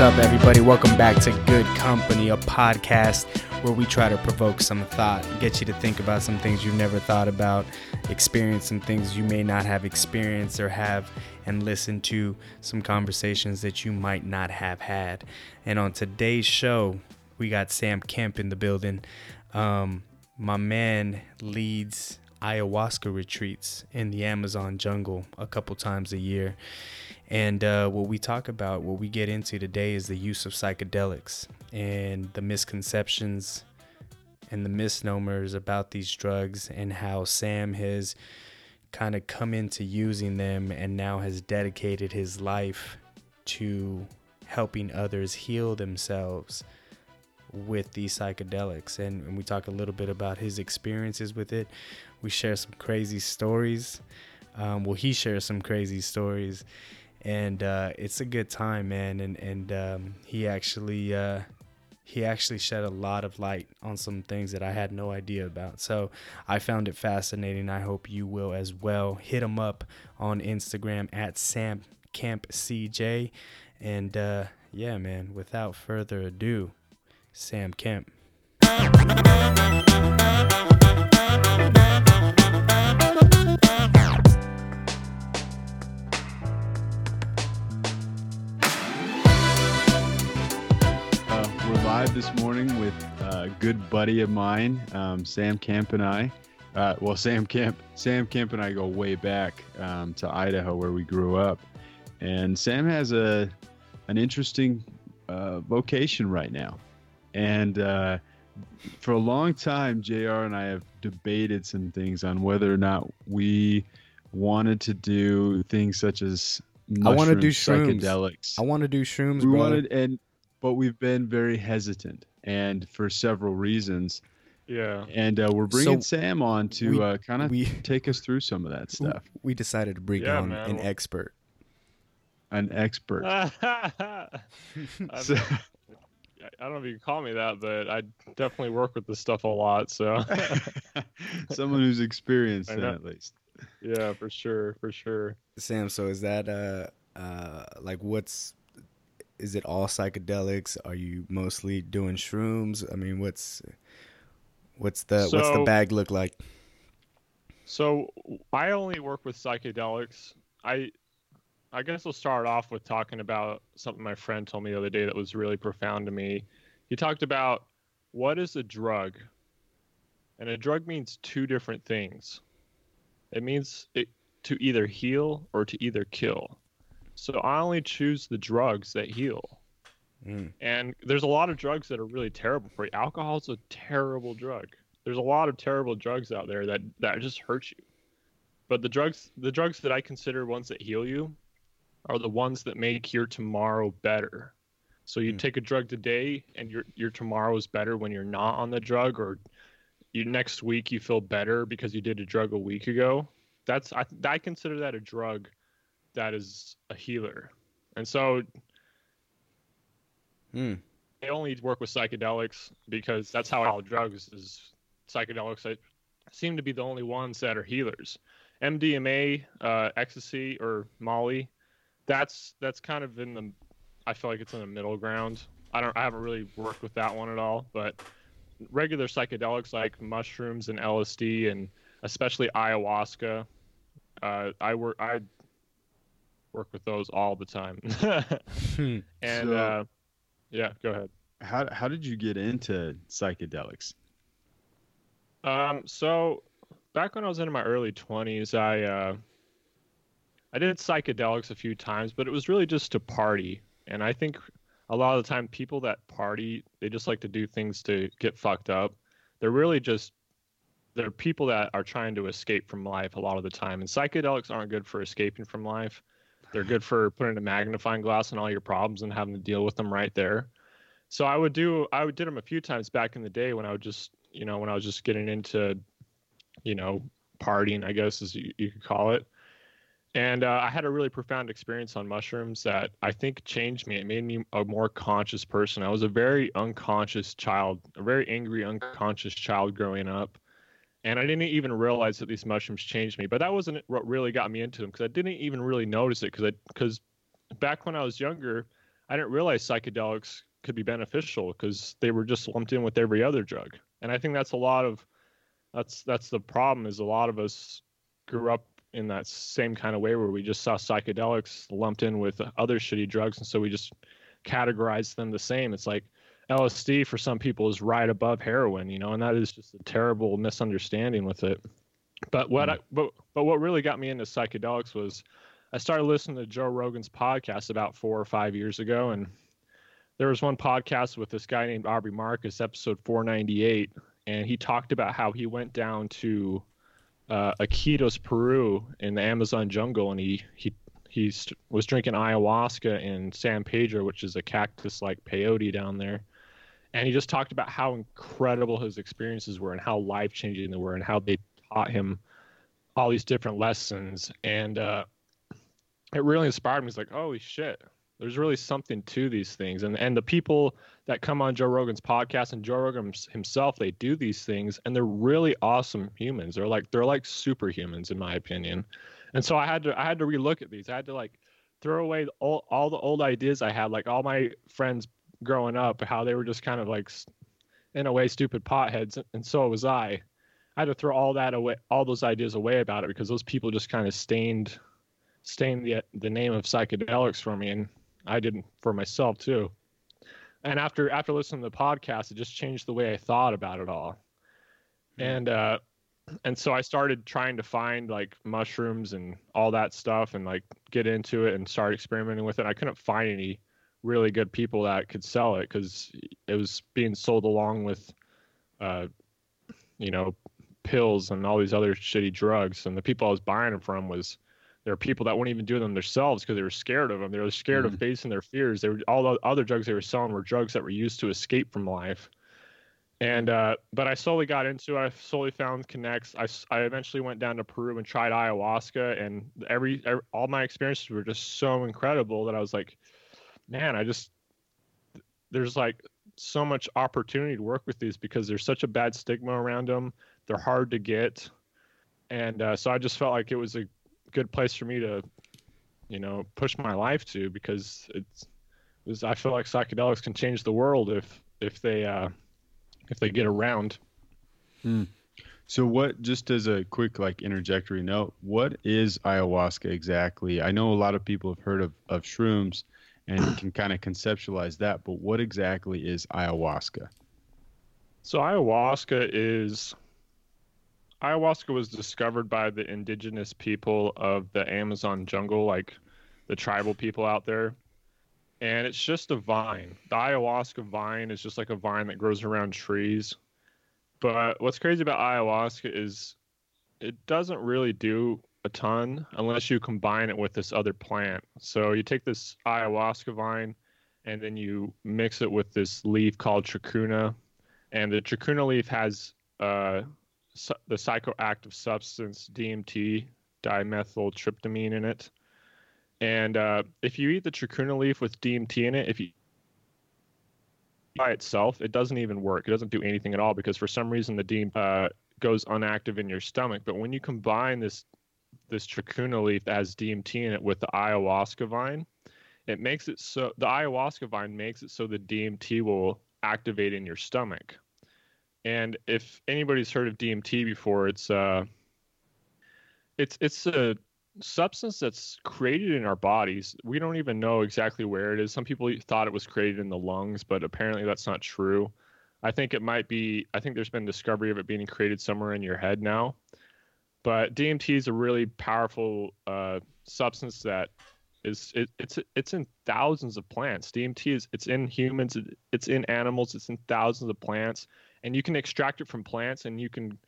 What's up, everybody? Welcome back to Good Company, a podcast where we try to provoke some thought, get you to think about some things you've never thought about, experience some things you may not have experienced or have, and listen to some conversations that you might not have had. And on today's show, we got Sam Kemp in the building. Um, my man leads ayahuasca retreats in the Amazon jungle a couple times a year. And uh, what we talk about, what we get into today is the use of psychedelics and the misconceptions and the misnomers about these drugs and how Sam has kind of come into using them and now has dedicated his life to helping others heal themselves with these psychedelics. And, and we talk a little bit about his experiences with it. We share some crazy stories. Um, well, he shares some crazy stories and uh, it's a good time, man. And and um, he actually uh, he actually shed a lot of light on some things that I had no idea about. So I found it fascinating. I hope you will as well. Hit him up on Instagram at Sam Camp CJ, and uh, yeah, man. Without further ado, Sam Kemp. Live this morning with a good buddy of mine, um, Sam Kemp and I. Uh, well, Sam Kemp, Sam Kemp and I go way back um, to Idaho where we grew up, and Sam has a an interesting uh, vocation right now, and uh, for a long time, Jr. and I have debated some things on whether or not we wanted to do things such as I want to do shrooms. psychedelics. I want to do shrooms. We bro. wanted and but we've been very hesitant, and for several reasons. Yeah. And uh, we're bringing So, Sam on to we- uh, kind of we- take us through some of that stuff. We decided to bring Yeah, on man. an expert. An expert. I So- I don't know if you can call me that, but I definitely work with this stuff a lot. So Someone who's experienced I in it, at least. yeah, for sure, for sure. Sam, so is that uh uh like what's is it all psychedelics? Are you mostly doing shrooms? I mean, what's what's the what's the bag look like? So I only work with psychedelics. I I guess I'll start off with talking about something my friend told me the other day that was really profound to me. He talked about what is a drug? And a drug means two different things. It means it, to either heal or to either kill. So I only choose the drugs that heal. Mm. And there's a lot of drugs that are really terrible for you. Alcohol is a terrible drug. There's a lot of terrible drugs out there that that just hurt you. But the drugs the drugs that I consider ones that heal you are the ones that make your tomorrow better. So you Hmm. take a drug today and your your tomorrow is better when you're not on the drug or you next week you feel better because you did a drug a week ago. That's I I consider that a drug that is a healer. And so Mm. I only work with psychedelics because that's how all drugs is psychedelics I seem to be the only ones that are healers. MDMA, uh, ecstasy, or Molly, that's that's kind of in the. I feel like it's in the middle ground. I don't. I haven't really worked with that one at all, but regular psychedelics like mushrooms and LSD and especially ayahuasca, uh, I work. I work with those all the time. Hmm. and So- uh, yeah, go ahead. How, how did you get into psychedelics? Um, so back when I was in my early twenties, I uh, I did psychedelics a few times, but it was really just to party. And I think a lot of the time, people that party, they just like to do things to get fucked up. They're really just they're people that are trying to escape from life a lot of the time. And psychedelics aren't good for escaping from life. They're good for putting a magnifying glass on all your problems and having to deal with them right there. So I would do I would did them a few times back in the day when I would just you know when I was just getting into you know partying I guess as you, you could call it. And uh, I had a really profound experience on mushrooms that I think changed me. It made me a more conscious person. I was a very unconscious child, a very angry, unconscious child growing up. And I didn't even realize that these mushrooms changed me. But that wasn't what really got me into them because I didn't even really notice it because because back when I was younger, I didn't realize psychedelics could be beneficial because they were just lumped in with every other drug. And I think that's a lot of that's that's the problem is a lot of us grew up in that same kind of way where we just saw psychedelics lumped in with other shitty drugs and so we just categorized them the same. It's like LSD for some people is right above heroin, you know, and that is just a terrible misunderstanding with it. But what mm. I but but what really got me into psychedelics was I started listening to Joe Rogan's podcast about four or five years ago, and there was one podcast with this guy named Aubrey Marcus, episode 498, and he talked about how he went down to uh, Iquitos, Peru, in the Amazon jungle, and he he he was drinking ayahuasca in San Pedro, which is a cactus-like peyote down there, and he just talked about how incredible his experiences were and how life-changing they were, and how they taught him all these different lessons, and uh, it really inspired me. It's like, holy shit, there's really something to these things, and and the people that come on Joe Rogan's podcast and Joe Rogan himself, they do these things, and they're really awesome humans. They're like they're like superhumans in my opinion, and so I had to I had to relook at these. I had to like throw away all all the old ideas I had, like all my friends growing up, how they were just kind of like in a way stupid potheads, and so was I. I had to throw all that away, all those ideas away about it because those people just kind of stained stained the the name of psychedelics for me, and I didn't for myself too. And after after listening to the podcast, it just changed the way I thought about it all. Mm-hmm. And uh, and so I started trying to find like mushrooms and all that stuff, and like get into it and start experimenting with it. I couldn't find any really good people that could sell it because it was being sold along with, uh, you know, pills and all these other shitty drugs. And the people I was buying them from was there are people that wouldn't even do them themselves because they were scared of them. They were scared mm-hmm. of facing their fears. They were all the other drugs they were selling were drugs that were used to escape from life. And uh, but I slowly got into it. I slowly found connects. I, I eventually went down to Peru and tried ayahuasca, and every, every all my experiences were just so incredible that I was like, man, I just there's like so much opportunity to work with these because there's such a bad stigma around them. They're hard to get, and uh, so I just felt like it was a good place for me to, you know, push my life to because it's, it's I feel like psychedelics can change the world if if they uh, if they get around. Hmm. So what just as a quick like interjectory note, what is ayahuasca exactly? I know a lot of people have heard of, of shrooms and you can kind of conceptualize that, but what exactly is ayahuasca? So ayahuasca is ayahuasca was discovered by the indigenous people of the Amazon jungle, like the tribal people out there. And it's just a vine. The ayahuasca vine is just like a vine that grows around trees. But what's crazy about ayahuasca is it doesn't really do a ton unless you combine it with this other plant. So you take this ayahuasca vine and then you mix it with this leaf called chacruna. And the chacruna leaf has uh, the psychoactive substance DMT, dimethyltryptamine, in it. And uh, if you eat the chacruna leaf with DMT in it, if you by itself, it doesn't even work. It doesn't do anything at all because for some reason the DMT uh, goes inactive in your stomach. But when you combine this this chacruna leaf has DMT in it with the ayahuasca vine, it makes it so the ayahuasca vine makes it so the DMT will activate in your stomach. And if anybody's heard of DMT before, it's uh, it's it's a substance that's created in our bodies. We don't even know exactly where it is. Some people thought it was created in the lungs, but apparently that's not true. I think it might be. I think there's been discovery of it being created somewhere in your head now. But DMT is a really powerful uh, substance that is it, it's it's in thousands of plants. DMT is it's in humans, it's in animals, it's in thousands of plants and you can extract it from plants and you can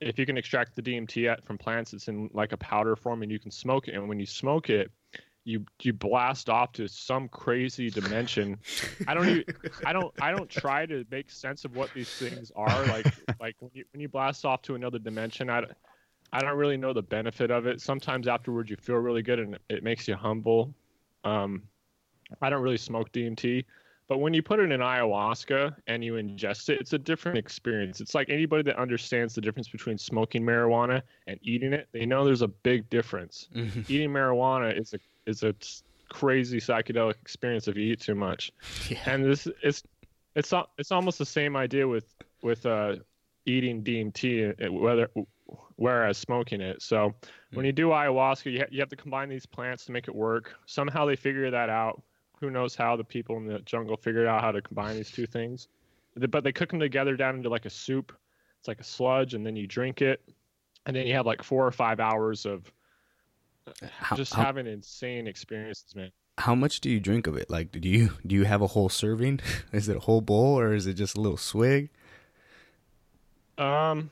if you can extract the DMT from plants, it's in like a powder form, and you can smoke it. And when you smoke it, you you blast off to some crazy dimension. I don't even I don't I don't try to make sense of what these things are. Like like when you when you blast off to another dimension, I I don't really know the benefit of it. Sometimes afterwards you feel really good and it makes you humble. Um, I don't really smoke DMT. But when you put it in ayahuasca and you ingest it, it's a different experience. It's like anybody that understands the difference between smoking marijuana and eating it, they know there's a big difference. Mm-hmm. Eating marijuana is a is a crazy psychedelic experience if you eat too much. Yeah. And this it's it's it's almost the same idea with with uh, eating DMT, whether whereas smoking it. So when hmm. you do ayahuasca, you, ha- you have to combine these plants to make it work. Somehow they figure that out. Who knows how the people in the jungle figured out how to combine these two things? But they cook them together down into like a soup. It's like a sludge, and then you drink it, and then you have like four or five hours of uh, uh, How, just how, having insane experiences, man. how much do you drink of it? Like, do you do you have a whole serving? Is it a whole bowl or is it just a little swig? Um,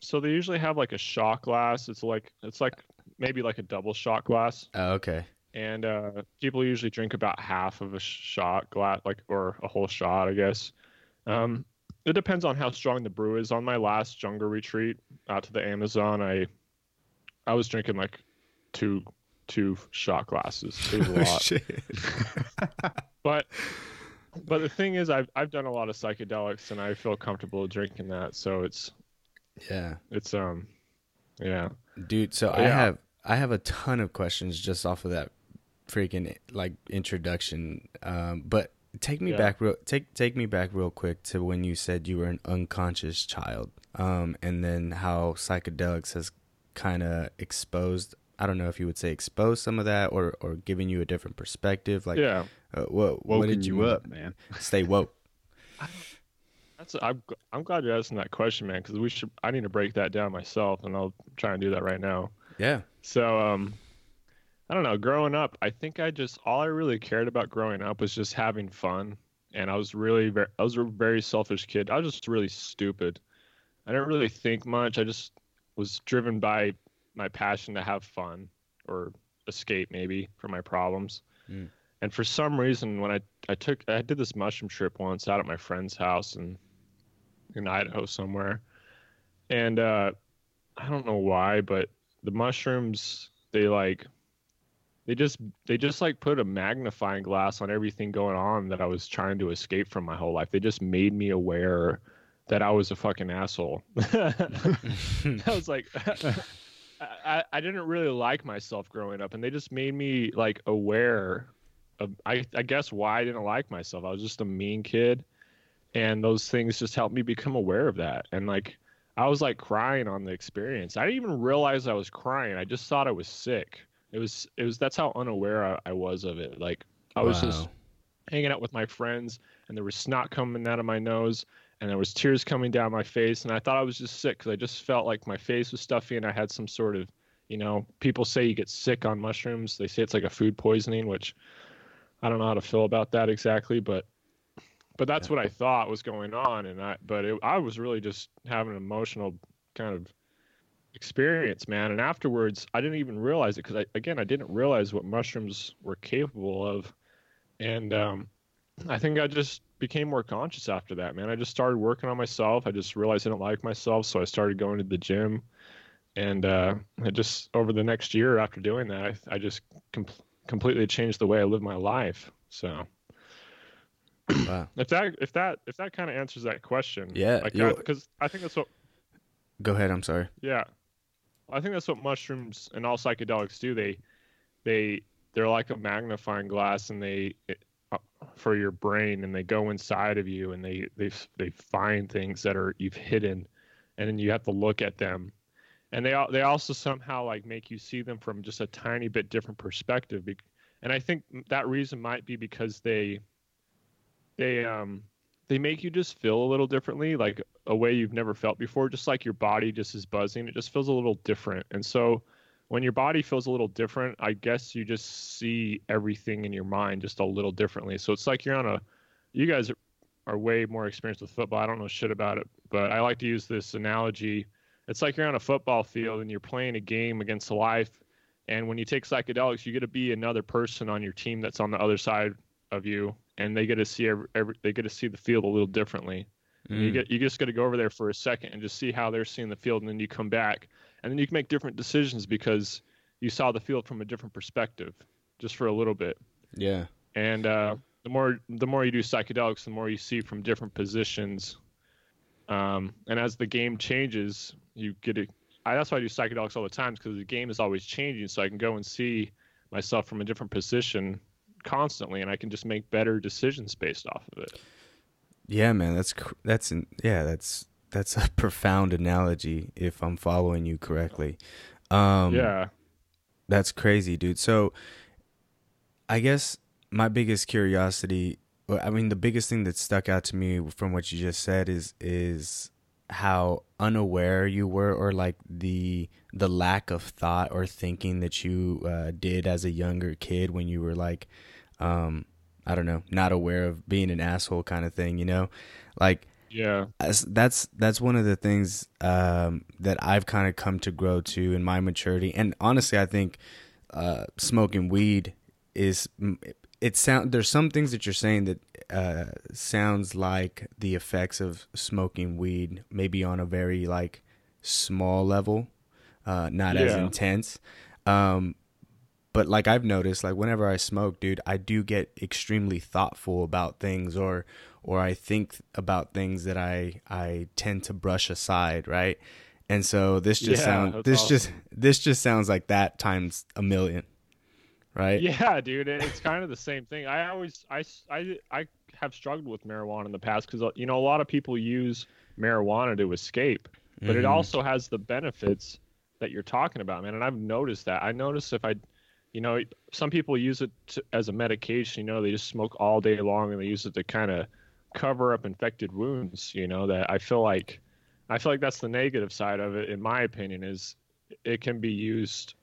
so they usually have like a shot glass. It's like it's like maybe like a double shot glass, Oh, okay. and uh, people usually drink about half of a shot glass, like or a whole shot, I guess. Um, it depends on how strong the brew is. On my last jungle retreat out to the Amazon, I I was drinking like two two shot glasses. It was a Oh, lot. but but the thing is I've I've done a lot of psychedelics and I feel comfortable drinking that. So it's Yeah. it's um yeah. Dude, so I have I have a ton of questions just off of that freaking like introduction. Um, but take me Yeah. back real take take me back real quick to when you said you were an unconscious child. Um, and then how psychedelics has kind of exposed I don't know if you would say exposed some of that or or giving you a different perspective like yeah. uh, what what did you, you up, man. Stay woke. That's I'm I'm glad you're asking that question, man, because we should I need to break that down myself, and I'll try and do that right now. Yeah. So um, I don't know. Growing up, I think I just all I really cared about growing up was just having fun, and I was really very I was a very selfish kid. I was just really stupid. I didn't really think much. I just was driven by my passion to have fun or escape maybe from my problems. Mm. And for some reason, when I I took I did this mushroom trip once out at my friend's house in in Idaho somewhere, and uh, I don't know why, but the mushrooms they like they just they just like put a magnifying glass on everything going on that I was trying to escape from my whole life. They just made me aware that I was a fucking asshole. I was like I, I didn't really like myself growing up and they just made me like aware of I, I guess why I didn't like myself. I was just a mean kid and those things just helped me become aware of that. And like I was like crying on the experience. I didn't even realize I was crying. I just thought I was sick. It was it was that's how unaware I, I was of it. Like I was just hanging out with my friends and there was snot coming out of my nose and there was tears coming down my face and I thought I was just sick because I just felt like my face was stuffy and I had some sort of you know people say you get sick on mushrooms they say it's like a food poisoning which I don't know how to feel about that exactly but but that's what I thought was going on and I but it, I was really just having an emotional kind of experience man and afterwards I didn't even realize it because I again I didn't realize what mushrooms were capable of and um I think I just became more conscious after that, man. I just started working on myself. I just realized I didn't like myself, so I started going to the gym. And uh, it just over the next year after doing that, I, I just com- completely changed the way I live my life. So Wow. if that if that if that kind of answers that question, Yeah, like you- because I think that's what Go ahead, I'm sorry. yeah, I think that's what mushrooms and all psychedelics do. They they they're like a magnifying glass, and they it, uh, for your brain, and they go inside of you, and they they they find things that are you've hidden, and then you have to look at them, and they they also somehow like make you see them from just a tiny bit different perspective. And I think that reason might be because they they um they make you just feel a little differently, like a way you've never felt before. Just like your body just is buzzing, it just feels a little different. And so, when your body feels a little different, I guess you just see everything in your mind just a little differently. So it's like you're on a. You guys are, way more experienced with football. I don't know shit about it, but I like to use this analogy. It's like you're on a football field and you're playing a game against life. And when you take psychedelics, you get to be another person on your team that's on the other side of you, and they get to see every, every they get to see the field a little differently. And You Mm. get you just got to go over there for a second and just see how they're seeing the field, and then you come back, and then you can make different decisions because you saw the field from a different perspective, just for a little bit. Yeah. And uh, the more the more you do psychedelics, the more you see from different positions. Um, and as the game changes, you get it. I, that's why I do psychedelics all the time because the game is always changing. So I can go and see myself from a different position constantly, and I can just make better decisions based off of it. Yeah, man, that's that's yeah, that's that's a profound analogy if I'm following you correctly. Um, yeah, that's crazy, dude. So, I guess my biggest curiosity, I mean, the biggest thing that stuck out to me from what you just said is is how unaware you were, or like the the lack of thought or thinking that you uh, did as a younger kid when you were like, um, I don't know, not aware of being an asshole kind of thing, you know, like yeah, that's that's one of the things um, that I've kind of come to grow to in my maturity, and honestly, I think uh, smoking weed is it sound there's some things that you're saying that uh, sounds like the effects of smoking weed maybe on a very like small level uh, not yeah. as intense. Um, but like I've noticed like whenever I smoke dude I do get extremely thoughtful about things or or I think about things that I I tend to brush aside right and so this just yeah, sounds this awesome. just this just sounds like that times a million right? Yeah, dude, it's kind of the same thing. I always, I, I, I have struggled with marijuana in the past because you know a lot of people use marijuana to escape, but mm-hmm. it also has the benefits that you're talking about, man. And I've noticed that. I notice if I, you know, some people use it to, as a medication. You know, they just smoke all day long and they use it to kind of cover up infected wounds. You know, that I feel like, I feel like that's the negative side of it, in my opinion, is it can be used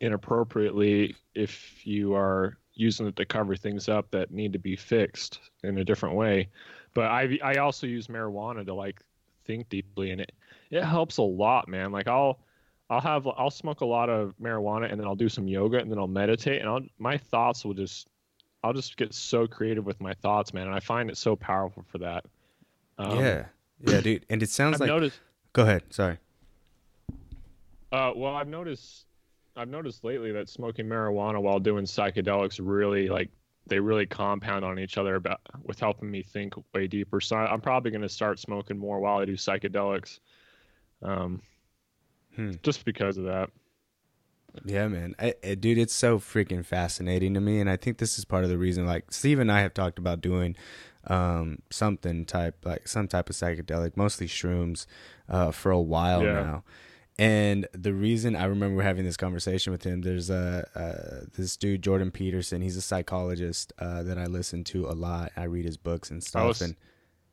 inappropriately if you are using it to cover things up that need to be fixed in a different way. But I I also use marijuana to like think deeply and it it helps a lot, man. Like I'll I'll have I'll smoke a lot of marijuana and then I'll do some yoga and then I'll meditate and I'll my thoughts will just I'll just get so creative with my thoughts, man, and I find it so powerful for that. Um, yeah, yeah, dude. And it sounds I've like. Noticed, Go ahead. Sorry. Uh, well, I've noticed I've noticed lately that smoking marijuana while doing psychedelics really like they really compound on each other about with helping me think way deeper. So I'm probably going to start smoking more while I do psychedelics, um, hmm. just because of that. Yeah, man, I, I, dude, it's so freaking fascinating to me, and I think this is part of the reason. Like Steve and I have talked about doing um, something type like some type of psychedelic, mostly shrooms, uh, for a while yeah. now and the reason I remember having this conversation with him, there's a uh, this dude Jordan Peterson. He's a psychologist uh, that I listen to a lot. I read his books and stuff. Was, and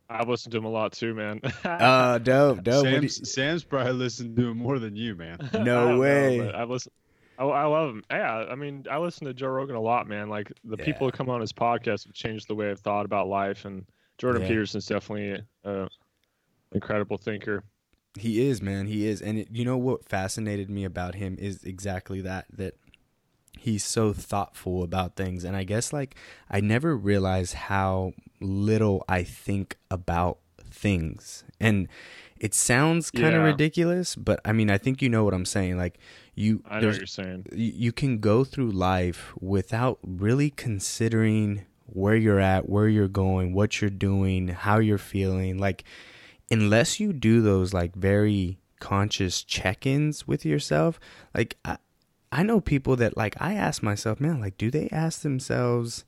I've listened to him a lot too, man. uh, dope, dope. Sam's, you... Sam's, probably listened to him more than you, man. No way. Know, I listen. I, I, love him. Yeah, I mean, I listen to Joe Rogan a lot, man. Like the yeah. people who come on his podcast have changed the way I've thought about life, and Jordan yeah. Peterson's definitely an incredible thinker. He is, man. He is. And it, you know what fascinated me about him is exactly that that he's so thoughtful about things and I guess like I never realized how little I think about things. And it sounds kind of yeah. ridiculous, but I mean, I think you know what I'm saying. Like you I know what you're saying. You can go through life without really considering where you're at, where you're going, what you're doing, how you're feeling. Like unless you do those like very conscious check-ins with yourself like I, I know people that like i ask myself man like do they ask themselves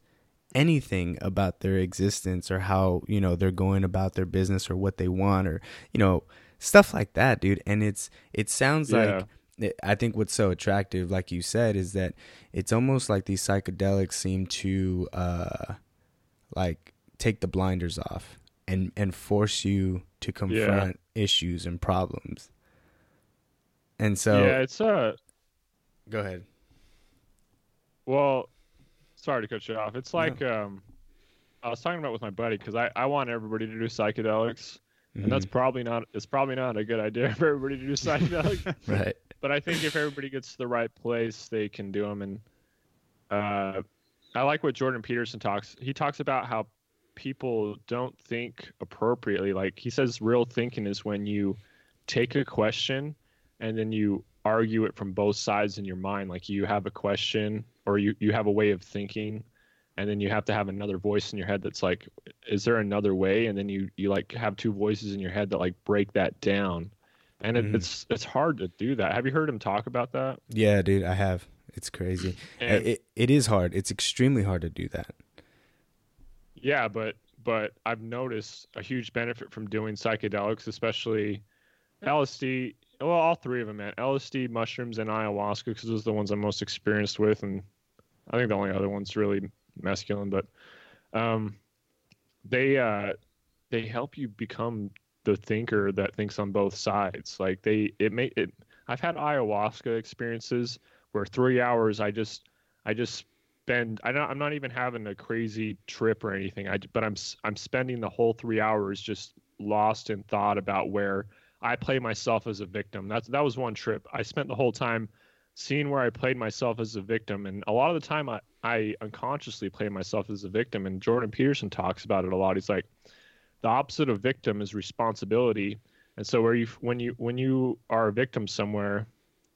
anything about their existence or how you know they're going about their business or what they want or you know stuff like that dude and it's it sounds yeah. like I think what's so attractive, like you said, is that it's almost like these psychedelics seem to uh, like take the blinders off and and force you to confront yeah. issues and problems. And so Yeah, it's uh Go ahead. Well, sorry to cut you off. It's like no. um I was talking about with my buddy cuz I I want everybody to do psychedelics. Mm-hmm. And that's mm-hmm. probably not it's probably not a good idea for everybody to do psychedelics. right. But I think if everybody gets to the right place, they can do them and uh I like what Jordan Peterson talks. He talks about how people don't think appropriately. Like he says, real thinking is when you take a question and then you argue it from both sides in your mind. Like you have a question or you, you have a way of thinking and then you have to have another voice in your head that's like, is there another way? And then you, you like have two voices in your head that like break that down. And it, mm-hmm. it's it's hard to do that. Have you heard him talk about that? Yeah, dude, I have. It's crazy. And- It, it is hard. It's extremely hard to do that. Yeah, but but I've noticed a huge benefit from doing psychedelics, especially LSD. Well, all three of them, man. LSD, mushrooms, and ayahuasca, because those are the ones I'm most experienced with, and I think the only other one's really mescaline. But um, they uh, they help you become the thinker that thinks on both sides. Like they, it may it. I've had ayahuasca experiences where three hours I just I just spend I I'm not even having a crazy trip or anything. I but I'm I'm spending the whole 3 hours just lost in thought about where I play myself as a victim. That's that was one trip. I spent the whole time seeing where I played myself as a victim and a lot of the time I I unconsciously play myself as a victim and Jordan Peterson talks about it a lot. He's like the opposite of victim is responsibility. And so where you when you when you are a victim somewhere,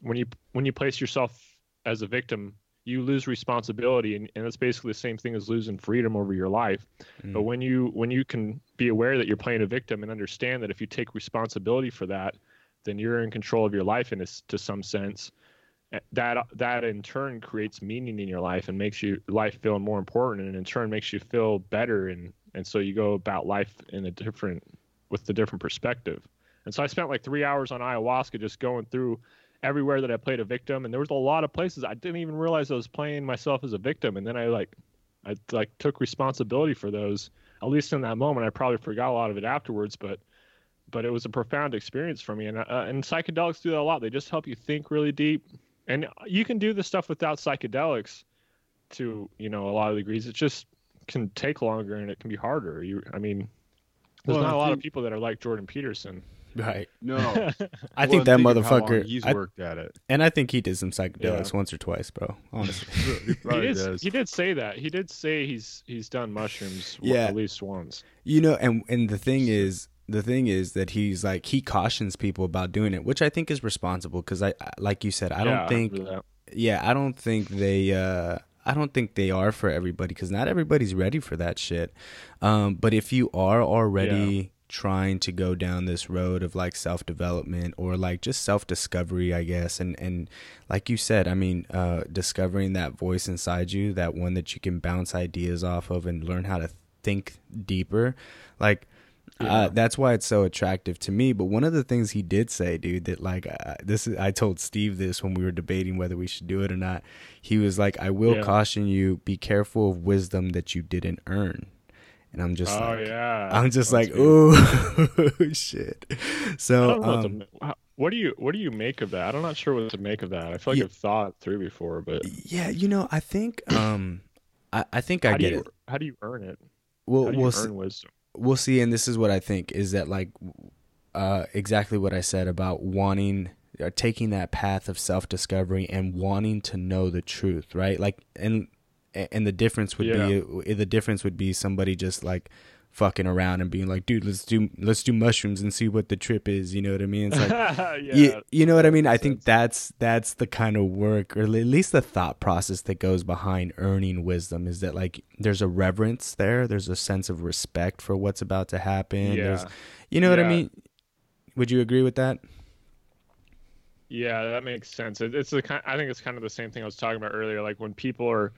when you when you place yourself as a victim, you lose responsibility and, and it's basically the same thing as losing freedom over your life. But Mm. when you when you can be aware that you're playing a victim and understand that if you take responsibility for that then you're in control of your life in a to some sense. That that in turn creates meaning in your life and makes you life feel more important and in turn makes you feel better. And and so you go about life in a different with a different perspective. And so i spent like three hours on ayahuasca just going through everywhere that I played a victim, and there was a lot of places I didn't even realize I was playing myself as a victim, and then I like, I like took responsibility for those. At least in that moment, I probably forgot a lot of it afterwards, but but it was a profound experience for me. And uh, and psychedelics do that a lot. They just help you think really deep, and you can do this stuff without psychedelics, to you know a lot of degrees. It just can take longer and it can be harder. You, I mean, there's Well, not I a lot of people that are like Jordan Peterson. Right. No, I Well, think that think of how long motherfucker. He's I- worked at it. and I think he did some psychedelics Yeah. once or twice, bro. Honestly. He he probably did, does. he did say that. He did say he's he's done mushrooms Yeah. at least once. You know, and and the thing is, the thing is that he's like he cautions people about doing it, which I think is responsible because I, I- like you said, I Yeah, don't think, remember that. yeah, I don't think they, uh I don't think they are for everybody because not everybody's ready for that shit. Um, but if you are already trying to go down this road of like self development or like just self discovery, I guess, and and like you said, I mean, uh, discovering that voice inside you, that one that you can bounce ideas off of and learn how to think deeper, like. Uh, that's why it's so attractive to me. But one of the things he did say, dude, that like uh, this is, I told Steve this when we were debating whether we should do it or not. He was like, "I will Yeah. caution you: be careful of wisdom that you didn't earn." And I'm just oh like, yeah. I'm just That's like, good. ooh, shit. So, don't what, to um, what do you what do you make of that? I'm not sure what to make of that. I feel like Yeah. I've thought through before, but yeah, you know, I think, um, I, I think I get you it. how do you earn it? We'll How do we'll earn see, wisdom? we'll see, and this is what I think is that like, uh, exactly what I said about wanting or taking that path of self discovery and wanting to know the truth, right? Like, and and the difference would be the difference would be somebody just like fucking around and being like, dude, let's do let's do mushrooms and see what the trip is. You know what I mean? It's like. yeah, you, you know what I mean? I think that's that's the kind of work, or at least the thought process that goes behind earning wisdom is that like there's a reverence there, there's a sense of respect for what's about to happen. There's, yeah, you know what I mean? Would you agree with that? yeah, that makes sense. It, it's the kind. I think it's kind of the same thing I was talking about earlier. Like when people are,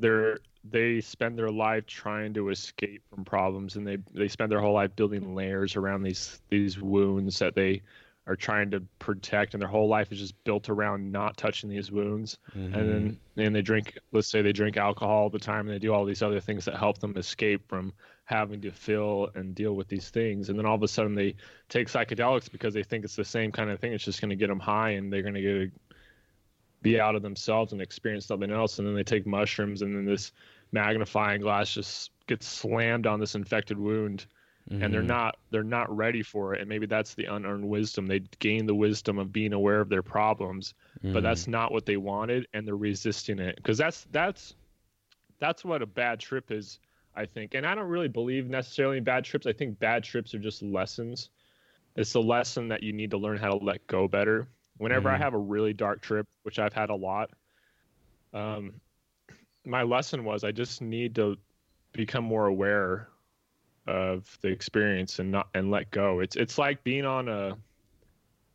they're they spend their life trying to escape from problems, and they they spend their whole life building layers around these these wounds that they are trying to protect, and their whole life is just built around not touching these wounds. Mm-hmm. and then and they drink let's say they drink alcohol all the time and they do all these other things that help them escape from having to feel and deal with these things and then all of a sudden they take psychedelics because they think it's the same kind of thing it's just going to get them high and they're going to get be out of themselves and experience something else and then they take mushrooms and then this magnifying glass just gets slammed on this infected wound and Mm-hmm. they're not they're not ready for it and maybe that's the unearned wisdom they gain the wisdom of being aware of their problems Mm-hmm. but that's not what they wanted and they're resisting it because that's that's that's what a bad trip is i think and i don't really believe necessarily in bad trips i think bad trips are just lessons it's a lesson that you need to learn how to let go better whenever i Mhm. have a really dark trip which i've had a lot um my lesson was i just need to become more aware of the experience and not and let go it's it's like being on a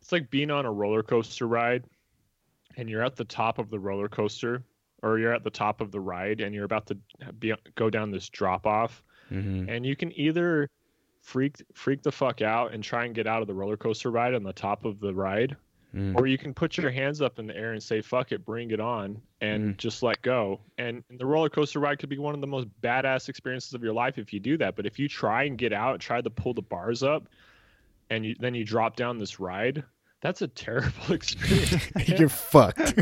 it's like being on a roller coaster ride and you're at the top of the roller coaster or you're at the top of the ride and you're about to be, go down this drop off Mm-hmm. and you can either freak freak the fuck out and try and get out of the roller coaster ride on the top of the ride Mm. or you can put your hands up in the air and say fuck it bring it on and Mm. just let go and the roller coaster ride could be one of the most badass experiences of your life if you do that but if you try and get out try to pull the bars up and you, then you drop down this ride that's a terrible experience You're fucked.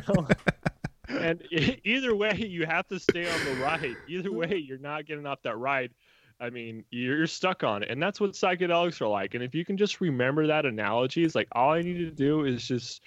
and either way you have to stay on the ride either way you're not getting off that ride i mean you're stuck on it and that's what psychedelics are like and if you can just remember that analogy it's like all i need to do is just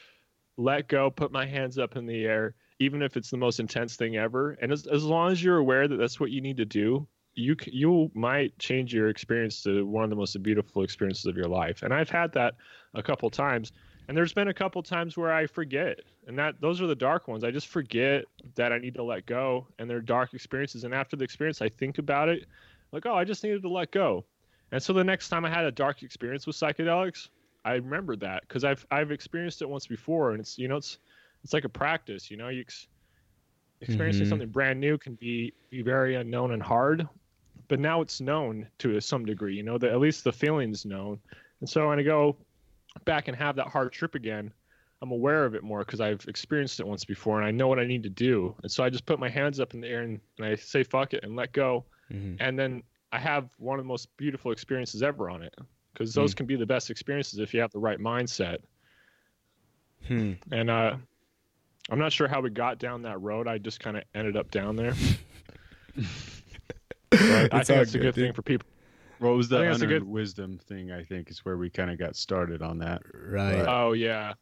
let go put my hands up in the air even if it's the most intense thing ever and as, as long as you're aware that that's what you need to do you you might change your experience to one of the most beautiful experiences of your life and i've had that a couple times and there's been a couple times where I forget, and that those are the dark ones. I just forget that I need to let go, and they're dark experiences. And after the experience, I think about it, like, oh, I just needed to let go. And so the next time I had a dark experience with psychedelics, I remembered that because I've I've experienced it once before, and it's you know it's it's like a practice. You know, you ex- experiencing Mhm. something brand new can be be very unknown and hard, but now it's known to some degree. You know, that at least the feeling's known. And so when I go back and have that hard trip again, I'm aware of it more because I've experienced it once before and I know what I need to do. And so I just put my hands up in the air and, and I say fuck it and let go. Mhm. And then I have one of the most beautiful experiences ever on it because those can be the best experiences if you have the right mindset. Hmm. And uh, I'm not sure how we got down that road. I just kind of ended up down there. I It's think all that's a good, good dude. thing for people. What was the I think unearned good- wisdom thing? I think is where we kind of got started on that. Right. Oh yeah.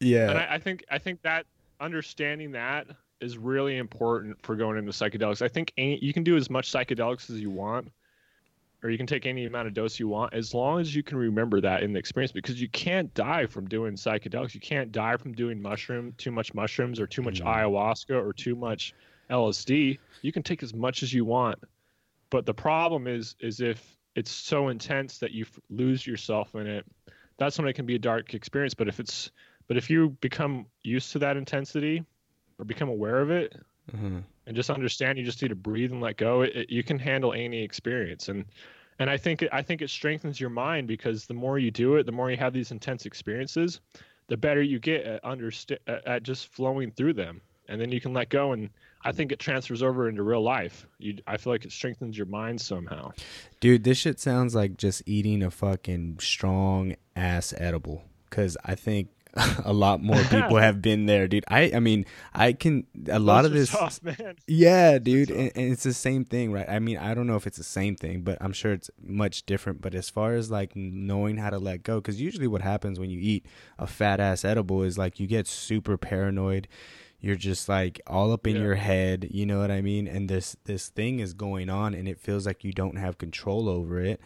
yeah. and I, I think I think that understanding that is really important for going into psychedelics. I think any, you can do as much psychedelics as you want, or you can take any amount of dose you want, as long as you can remember that in the experience. Because you can't die from doing psychedelics. You can't die from doing mushroom, too much mushrooms, or too much Mhm. ayahuasca, or too much LSD. You can take as much as you want, but the problem is is if it's so intense that you f- lose yourself in it. That's when it can be a dark experience. But if it's but if you become used to that intensity or become aware of it Mhm. and just understand you just need to breathe and let go, it, it- you can handle any experience. And and I think it, I think it strengthens your mind because the more you do it, the more you have these intense experiences, the better you get at understand at, at just flowing through them. And then you can let go and I think it transfers over into real life. You I feel like it strengthens your mind somehow. Dude, this shit sounds like just eating a fucking strong ass edible. Cause I think a lot more people have been there, dude. I, I mean, I can a lot Those of this. tough, man. Yeah, dude, and, and it's the same thing, right? I mean, I don't know if it's the same thing, but I'm sure it's much different. But as far as like knowing how to let go, because usually what happens when you eat a fat ass edible is like you get super paranoid. You're just like all up in Yeah. your head, you know what I mean? And this this thing is going on, and it feels like you don't have control over it.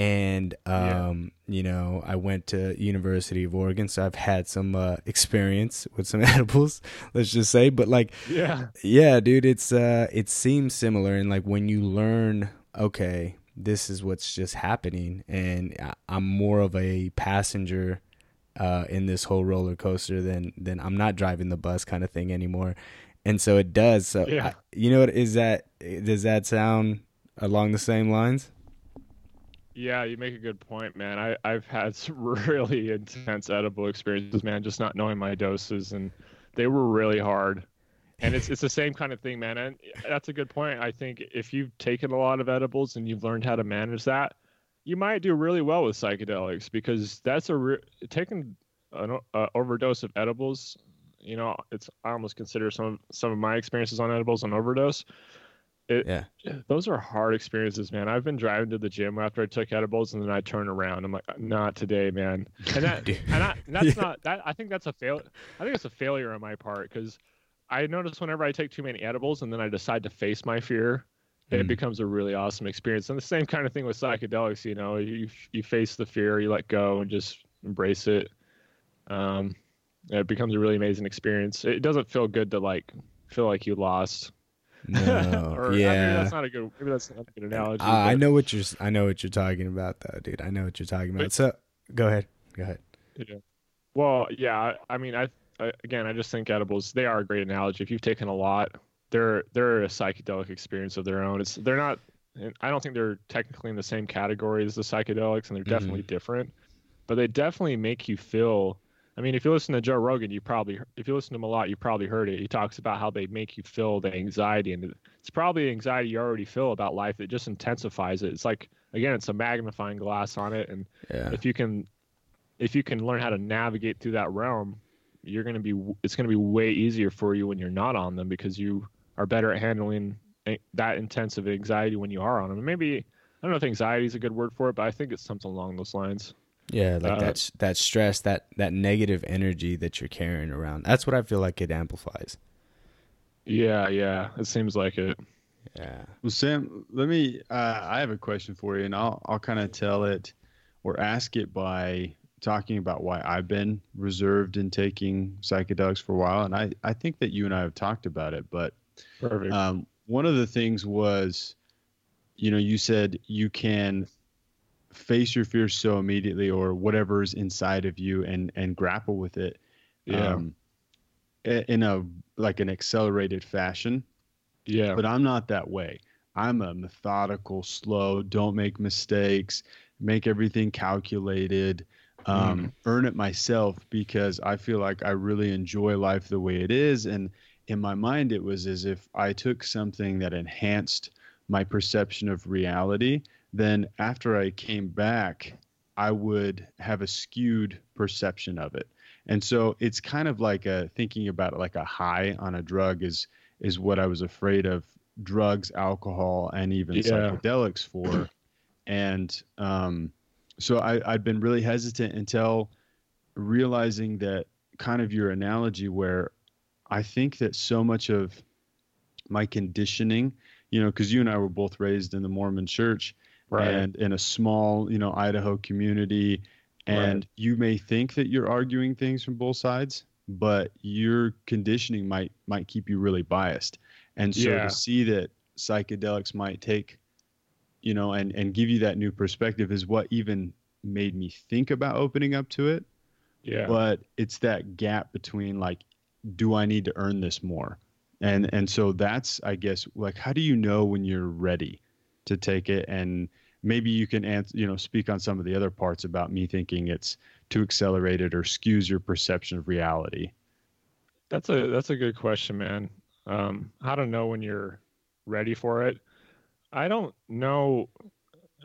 And Yeah. um, you know, I went to University of Oregon, so I've had some uh, experience with some edibles. Let's just say, but like Yeah. yeah, dude, it's uh it seems similar and like when you learn, okay, this is what's just happening and I- I'm more of a passenger uh in this whole roller coaster than than I'm not driving the bus kind of thing anymore. And so it does. So Yeah. I, you know what is that does that sound along the same lines? Yeah, you make a good point, man. I, I've had some really intense edible experiences, man, just not knowing my doses and they were really hard. And it's it's the same kind of thing, man. And that's a good point. I think if you've taken a lot of edibles and you've learned how to manage that, you might do really well with psychedelics because that's a re- taking an uh, overdose of edibles. You know, it's I almost consider some some of my experiences on edibles an overdose. It, Yeah. those are hard experiences, man. I've been driving to the gym after I took edibles, and then I turn around. I'm like, not today, man. And that, and, I, and that's Yeah. not that. I think that's a fail. I think it's a failure on my part because I notice whenever I take too many edibles, and then I decide to face my fear, it Mm. becomes a really awesome experience. And the same kind of thing with psychedelics. You know, you you face the fear, you let go, and just embrace it. Um, it becomes a really amazing experience. It doesn't feel good to like feel like you lost. No. or, I yeah. that's not a good. Maybe that's not a good analogy. Uh, I know what you're I know what you're talking about though, dude. I know what you're talking about. But- So go ahead. Go ahead. Yeah. Well, yeah. I I mean, I uh, again, I just think edibles they are a great analogy. If you've taken a lot, they're they're a psychedelic experience of their own. It's they're not. I don't think they're technically in the same category as the psychedelics, and they're Mhm. definitely different. But they definitely make you feel. I mean, if you listen to Joe Rogan, you probably if you listen to him a lot, you probably heard it. He talks about how they make you feel the anxiety, and it's probably the anxiety you already feel about life that just intensifies it. It's like again, it's a magnifying glass on it, and Yeah. if you can if you can learn how to navigate through that realm you're going to be it's going to be way easier for you when you're not on them because you are better at handling that intensive anxiety when you are on them and maybe i don't know if anxiety is a good word for it but i think it's something along those lines Yeah, like Uh, that that stress, that that negative energy that you're carrying around. That's what I feel like it amplifies. yeah yeah it seems like it Yeah. Well, Sam, let me. Uh, I have a question for you, and I'll I'll kind of tell it or ask it by talking about why I've been reserved in taking psychedelics for a while, and I I think that you and I have talked about it, but perfect um, one of the things was, you know, you said you can face your fears so immediately, or whatever's inside of you, and and grapple with it, yeah um, in a like an accelerated fashion yeah but I'm not that way. I'm a methodical, slow, don't make mistakes, make everything calculated, um, earn it myself because I feel like I really enjoy life the way it is. And in my mind, it was as if I took something that enhanced my perception of reality. Then after I came back, I would have a skewed perception of it. And so it's kind of like a thinking about it like a high on a drug is is what I was afraid of drugs, alcohol, and even Yeah. psychedelics for. And um, so I, I'd been really hesitant until realizing that kind of your analogy where I think that so much of my conditioning, you know, because you and I were both raised in the Mormon church right and in a small, you know, Idaho community. And Right. you may think that you're arguing things from both sides, but your conditioning might might keep you really biased. And so Yeah. to see that psychedelics might take, you know, and and give you that new perspective is what even made me think about opening up to it. yeah But it's that gap between like, do I need to earn this more? And and so that's I guess like how do you know when you're ready to take it and maybe you can answer you know speak on some of the other parts about me thinking it's too accelerated or skews your perception of reality. That's a that's a good question, man. Um, how to know when you're ready for it? I don't know.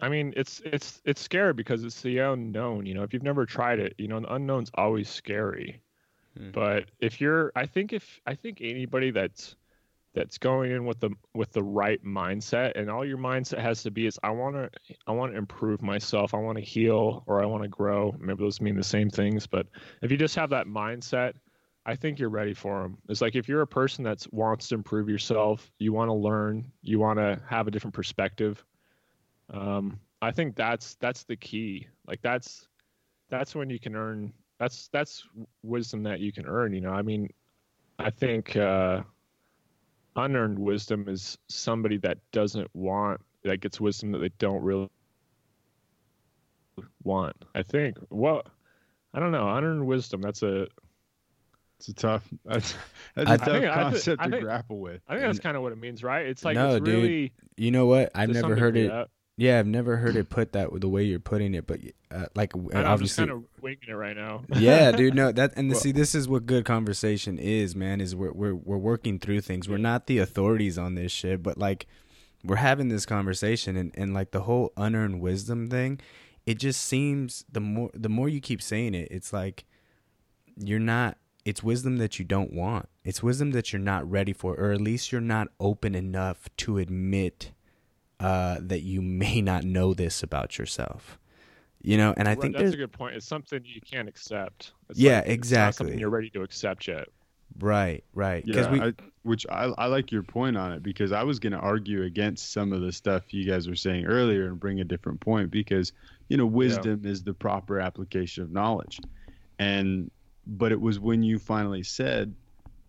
I mean, it's it's it's scary because it's the unknown. You know, if you've never tried it, you know, the unknown's always scary. Hmm. But if you're, I think if I think anybody that's that's going in with the with the right mindset, and all your mindset has to be is I want to I want to improve myself, I want to heal, or I want to grow. Maybe those mean the same things, but if you just have that mindset I think you're ready for them. It's like if you're a person that wants to improve yourself, you want to learn, you want to have a different perspective. Um, I think that's that's the key. Like that's that's when you can earn. That's that's wisdom that you can earn. You know, I mean, I think uh, unearned wisdom is somebody that doesn't want that gets wisdom that they don't really want. I think. Well, I don't know. Unearned wisdom. That's a It's a tough that's, that's I a tough think- concept I to think- grapple with. I think that's kind of what it means, right? It's like No, it's dude. You know what? I've never heard it. uh, Yeah, I've never heard it put that the way you're putting it, but uh, like I'm just obviously, kind of winging it right now. yeah, dude. No, that and Well- see, this is what good conversation is, man. Is we're we're we're working through things. We're not the authorities on this shit, but like we're having this conversation, and and like the whole unearned wisdom thing. It just seems the more the more you keep saying it, it's like you're not. It's wisdom that you don't want. It's wisdom that you're not ready for, or at least you're not open enough to admit uh, that you may not know this about yourself. You know, and I Right, think that's a good point. It's something you can't accept. It's Yeah, like, it's not exactly. something you're ready to accept yet. Right, right. Because Yeah, we, I, which I, I like your point on it because I was going to argue against some of the stuff you guys were saying earlier and bring a different point because you know wisdom is the proper application of knowledge, and but it was when you finally said,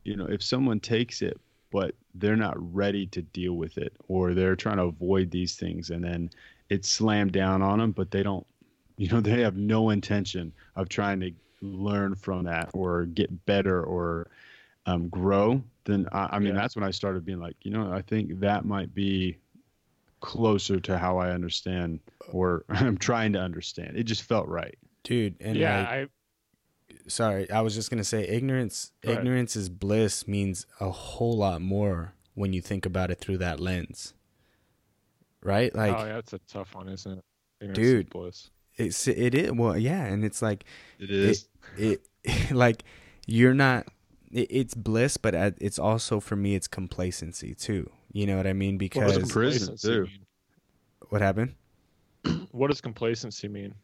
you know, if someone takes it but they're not ready to deal with it or they're trying to avoid these things and then it's slammed down on them but they don't you know they have no intention of trying to learn from that or get better or um, grow, then I, I mean Yeah. that's when I started being like, you know, I think that might be closer to how I understand or I'm trying to understand. It just felt right. dude. And yeah, like, I sorry, I was just gonna say ignorance. Go ahead. Ignorance is bliss means a whole lot more when you think about it through that lens, right? Oh, like, oh yeah, that's a tough one, isn't it? Ignorance Dude. is bliss. it's it is well, yeah, and it's like It is. it like you're not it, it's bliss but it's also for me it's complacency too you know what i mean because does prison, too. what happened What does complacency mean?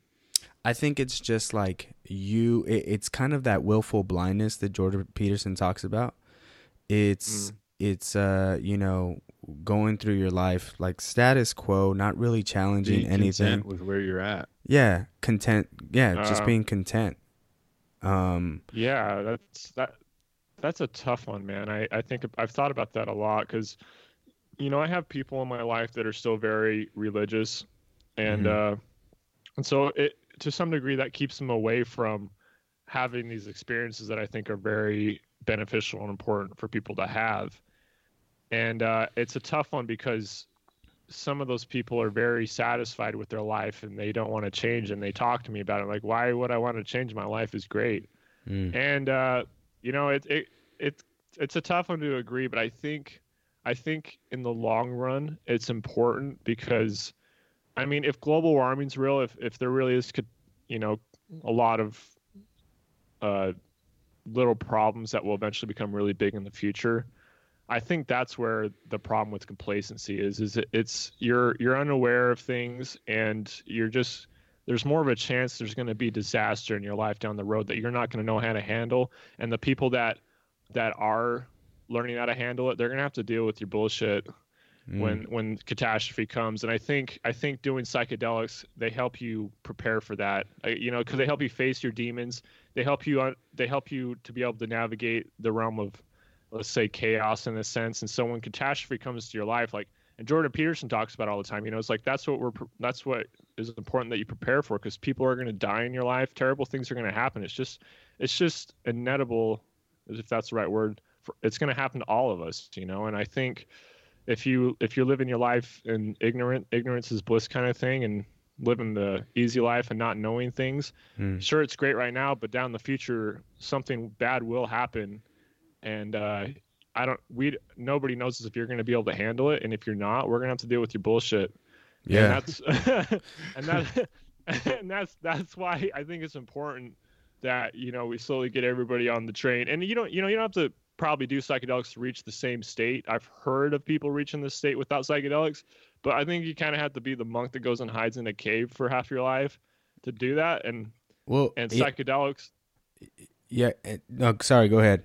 I think it's just like you it, it's kind of that willful blindness that jordan peterson talks about it's Mm. it's uh you know going through your life like status quo not really challenging being anything content with where you're at. yeah content yeah just Uh, being content um Yeah, that's that. That's a tough one, man. I I think I've thought about that a lot because, you know, I have people in my life that are still very religious, and uh, and so it to some degree that keeps them away from having these experiences that I think are very beneficial and important for people to have. And uh, it's a tough one because some of those people are very satisfied with their life and they don't want to change and they talk to me about it like why would i want to change? My life is great. Mm, and uh, you know it, it it it's a tough one to agree but i think i think in the long run it's important because i mean if global warming's real if if there really is could you know a lot of uh little problems that will eventually become really big in the future i think that's where the problem with complacency is is it, it's you're you're unaware of things and you're just there's more of a chance there's going to be disaster in your life down the road that you're not going to know how to handle. And the people that that are learning how to handle it they're going to have to deal with your bullshit mm, when when catastrophe comes. And i think i think doing psychedelics they help you prepare for that. You know because they help you face your demons. They help you on they help you to be able to navigate the realm of let's say chaos in a sense. And so when catastrophe comes to your life like and jordan peterson talks about all the time you know it's like that's what we're that's what is important that you prepare for because people are going to die in your life. Terrible things are going to happen. It's just it's just inevitable if that's the right word for, it's going to happen to all of us you know? And i think if you if you're living your life in ignorant ignorance is bliss kind of thing and living the easy life and not knowing things mm. sure it's great right now but down the future something bad will happen and uh i don't we nobody knows if you're going to be able to handle it and if you're not we're going to have to deal with your bullshit yeah and that's and that and that's that's why I think it's important that you know we slowly get everybody on the train. And you don't you know you don't have to probably do psychedelics to reach the same state. I've heard of people reaching this state without psychedelics, but I think you kind of have to be the monk that goes and hides in a cave for half your life to do that. And well and psychedelics, yeah uh, no sorry go ahead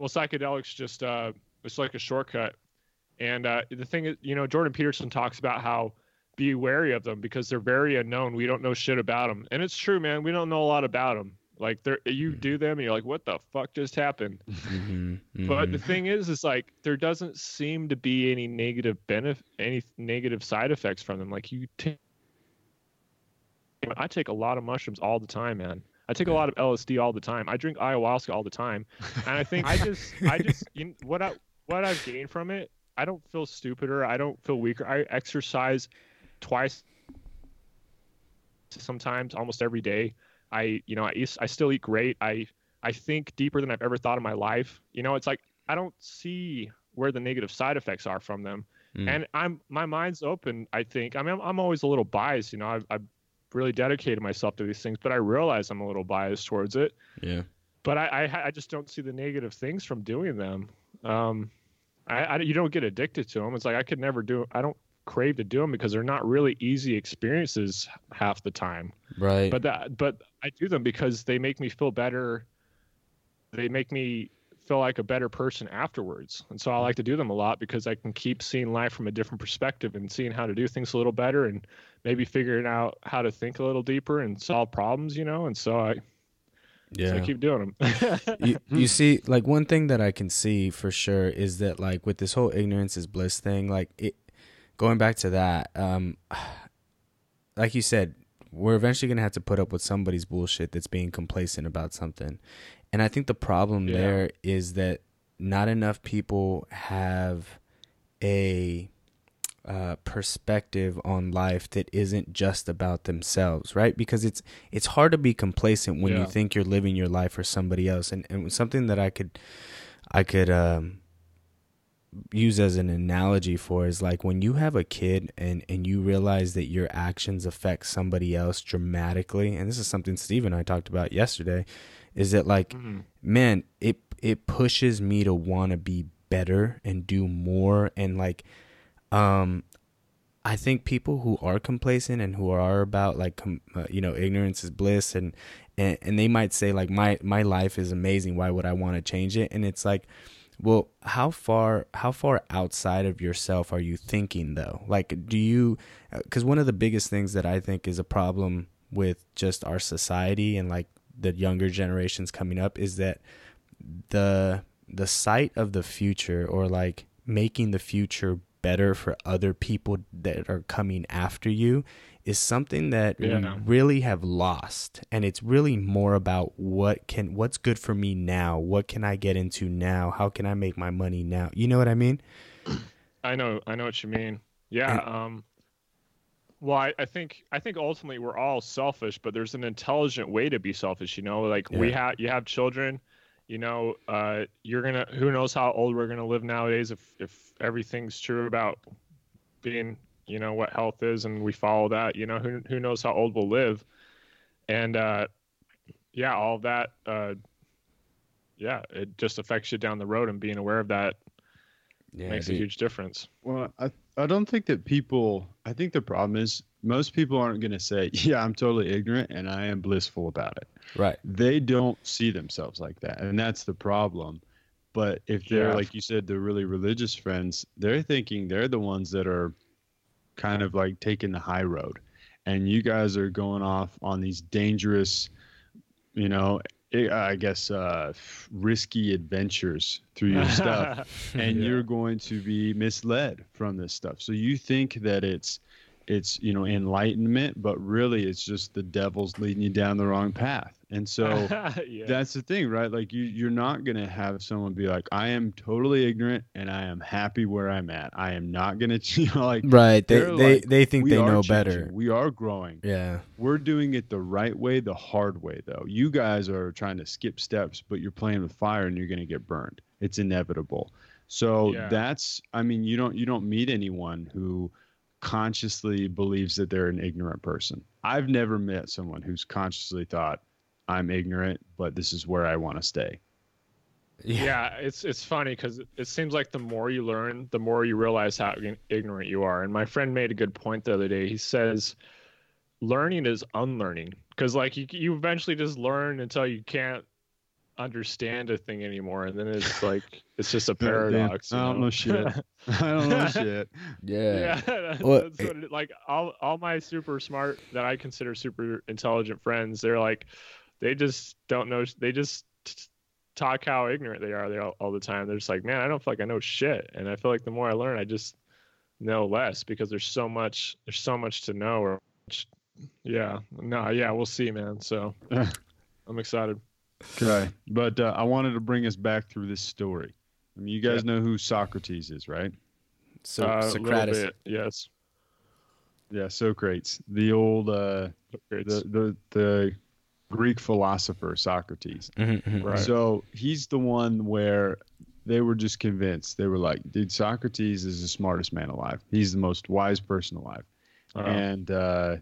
well, psychedelics just uh, it's like a shortcut. And uh, the thing is, you know, Jordan Peterson talks about how be wary of them because they're very unknown. We don't know shit about them, and it's true, man. We don't know a lot about them. Like they're you do them, and you're like, what the fuck just happened? hmm But the thing is, is like there doesn't seem to be any negative benefit, any negative side effects from them. Like you take, I take a lot of mushrooms all the time, man. I take a lot of LSD all the time. I drink ayahuasca all the time, and I think I just, I just, you know, what I, what I've gained from it, I don't feel stupider. I don't feel weaker. I exercise twice, sometimes almost every day. I, you know, I, I still eat great. I, I think deeper than I've ever thought in my life. You know, it's like I don't see where the negative side effects are from them, Mm. and I'm my mind's open. I think. I mean, I'm, I'm always a little biased. You know, I've, I've really dedicated myself to these things, but I realize I'm a little biased towards it. yeah But I, I, I just don't see the negative things from doing them. Um, I, I, you don't get addicted to them. It's like I could never do. I don't crave to do them because they're not really easy experiences half the time. Right. But that but i do them because they make me feel better. They make me feel like a better person afterwards. And so i like to do them a lot because i can keep seeing life from a different perspective and seeing how to do things a little better and maybe figuring out how to think a little deeper and solve problems you know? And so i, yeah so I keep doing them you, you see like one thing that i can see for sure is that like with this whole ignorance is bliss thing like it going back to that um like you said we're eventually gonna have to put up with somebody's bullshit that's being complacent about something. And I think the problem Yeah. there is that not enough people have a uh, perspective on life that isn't just about themselves, right? Because it's it's hard to be complacent when you think you're living your life for somebody else. And and something that I could I could um, use as an analogy for is like when you have a kid and and you realize that your actions affect somebody else dramatically. And this is something Steve and I talked about yesterday. Is that like Mhm. man, it it pushes me to want to be better and do more and like um I think people who are complacent and who are about like com- uh, you know ignorance is bliss and, and and they might say like my my life is amazing why would I want to change it and it's like well how far how far outside of yourself are you thinking though? Like do you uh, cuz one of the biggest things that I think is a problem with just our society and like the younger generations coming up is that the the sight of the future or like making the future better for other people that are coming after you is something that Yeah. we really have lost and it's really more about what can what's good for me now what can i get into now how can i make my money now you know what i mean I know, I know what you mean. Yeah. Um, well, I, I think I think ultimately we're all selfish, but there's an intelligent way to be selfish. You know, like we have you have children. You know, uh, you're gonna. Who knows how old we're gonna live nowadays? If if everything's true about being, you know, what health is, and we follow that. You know, who who knows how old we'll live? And uh, yeah, all of that. Uh, yeah, it just affects you down the road, and being aware of that yeah makes a huge difference. Well, I I don't think that people. I think the problem is most people aren't going to say, "Yeah, I'm totally ignorant and I am blissful about it." right They don't see themselves like that, and that's the problem. But if they're Yeah. like you said, they're really religious friends, they're thinking they're the ones that are kind of like taking the high road, and you guys are going off on these dangerous, you know, I I guess uh, risky adventures through your stuff and Yeah. you're going to be misled from this stuff. So you think that it's it's you know enlightenment, but really it's just the devil's leading you down the wrong path. And so yeah. that's the thing, right? Like you you're not gonna have someone be like, I am totally ignorant and I am happy where I'm at. I am not gonna you know like right they they're they, like, they think they know changing. better We are growing. yeah We're doing it the right way, the hard way, though. You guys are trying to skip steps, but you're playing with fire and you're going to get burned. It's inevitable. So Yeah. that's, I mean, you don't, you don't meet anyone who consciously believes that they're an ignorant person. I've never met someone who's consciously thought, I'm ignorant, but this is where I want to stay. yeah it's it's funny because it seems like the more you learn the more you realize how ignorant you are and my friend made a good point the other day he says learning is unlearning because like you, you eventually just learn until you can't understand a thing anymore and then it's like it's just a paradox I don't know shit. I don't know shit. yeah yeah, that's, Well, that's what it, like all all my super smart that I consider super intelligent friends, they're like, they just don't know. They just t- talk how ignorant they are. They all, all the time. They're just like, man, I don't feel like I know shit, and I feel like the more I learn, I just know less because there's so much. There's so much to know. Or, yeah, no, yeah, we'll see, man. So I'm excited. Okay. But uh, I wanted to bring us back through this story. I mean, you guys know who Socrates is, right? so uh, socrates yes. Yeah, Socrates, the old uh, the, the the Greek philosopher Socrates. Mhm, mhm. Right. So he's the one where they were just convinced. They were like, dude, Socrates is the smartest man alive. He's the most wise person alive. Uh, And uh,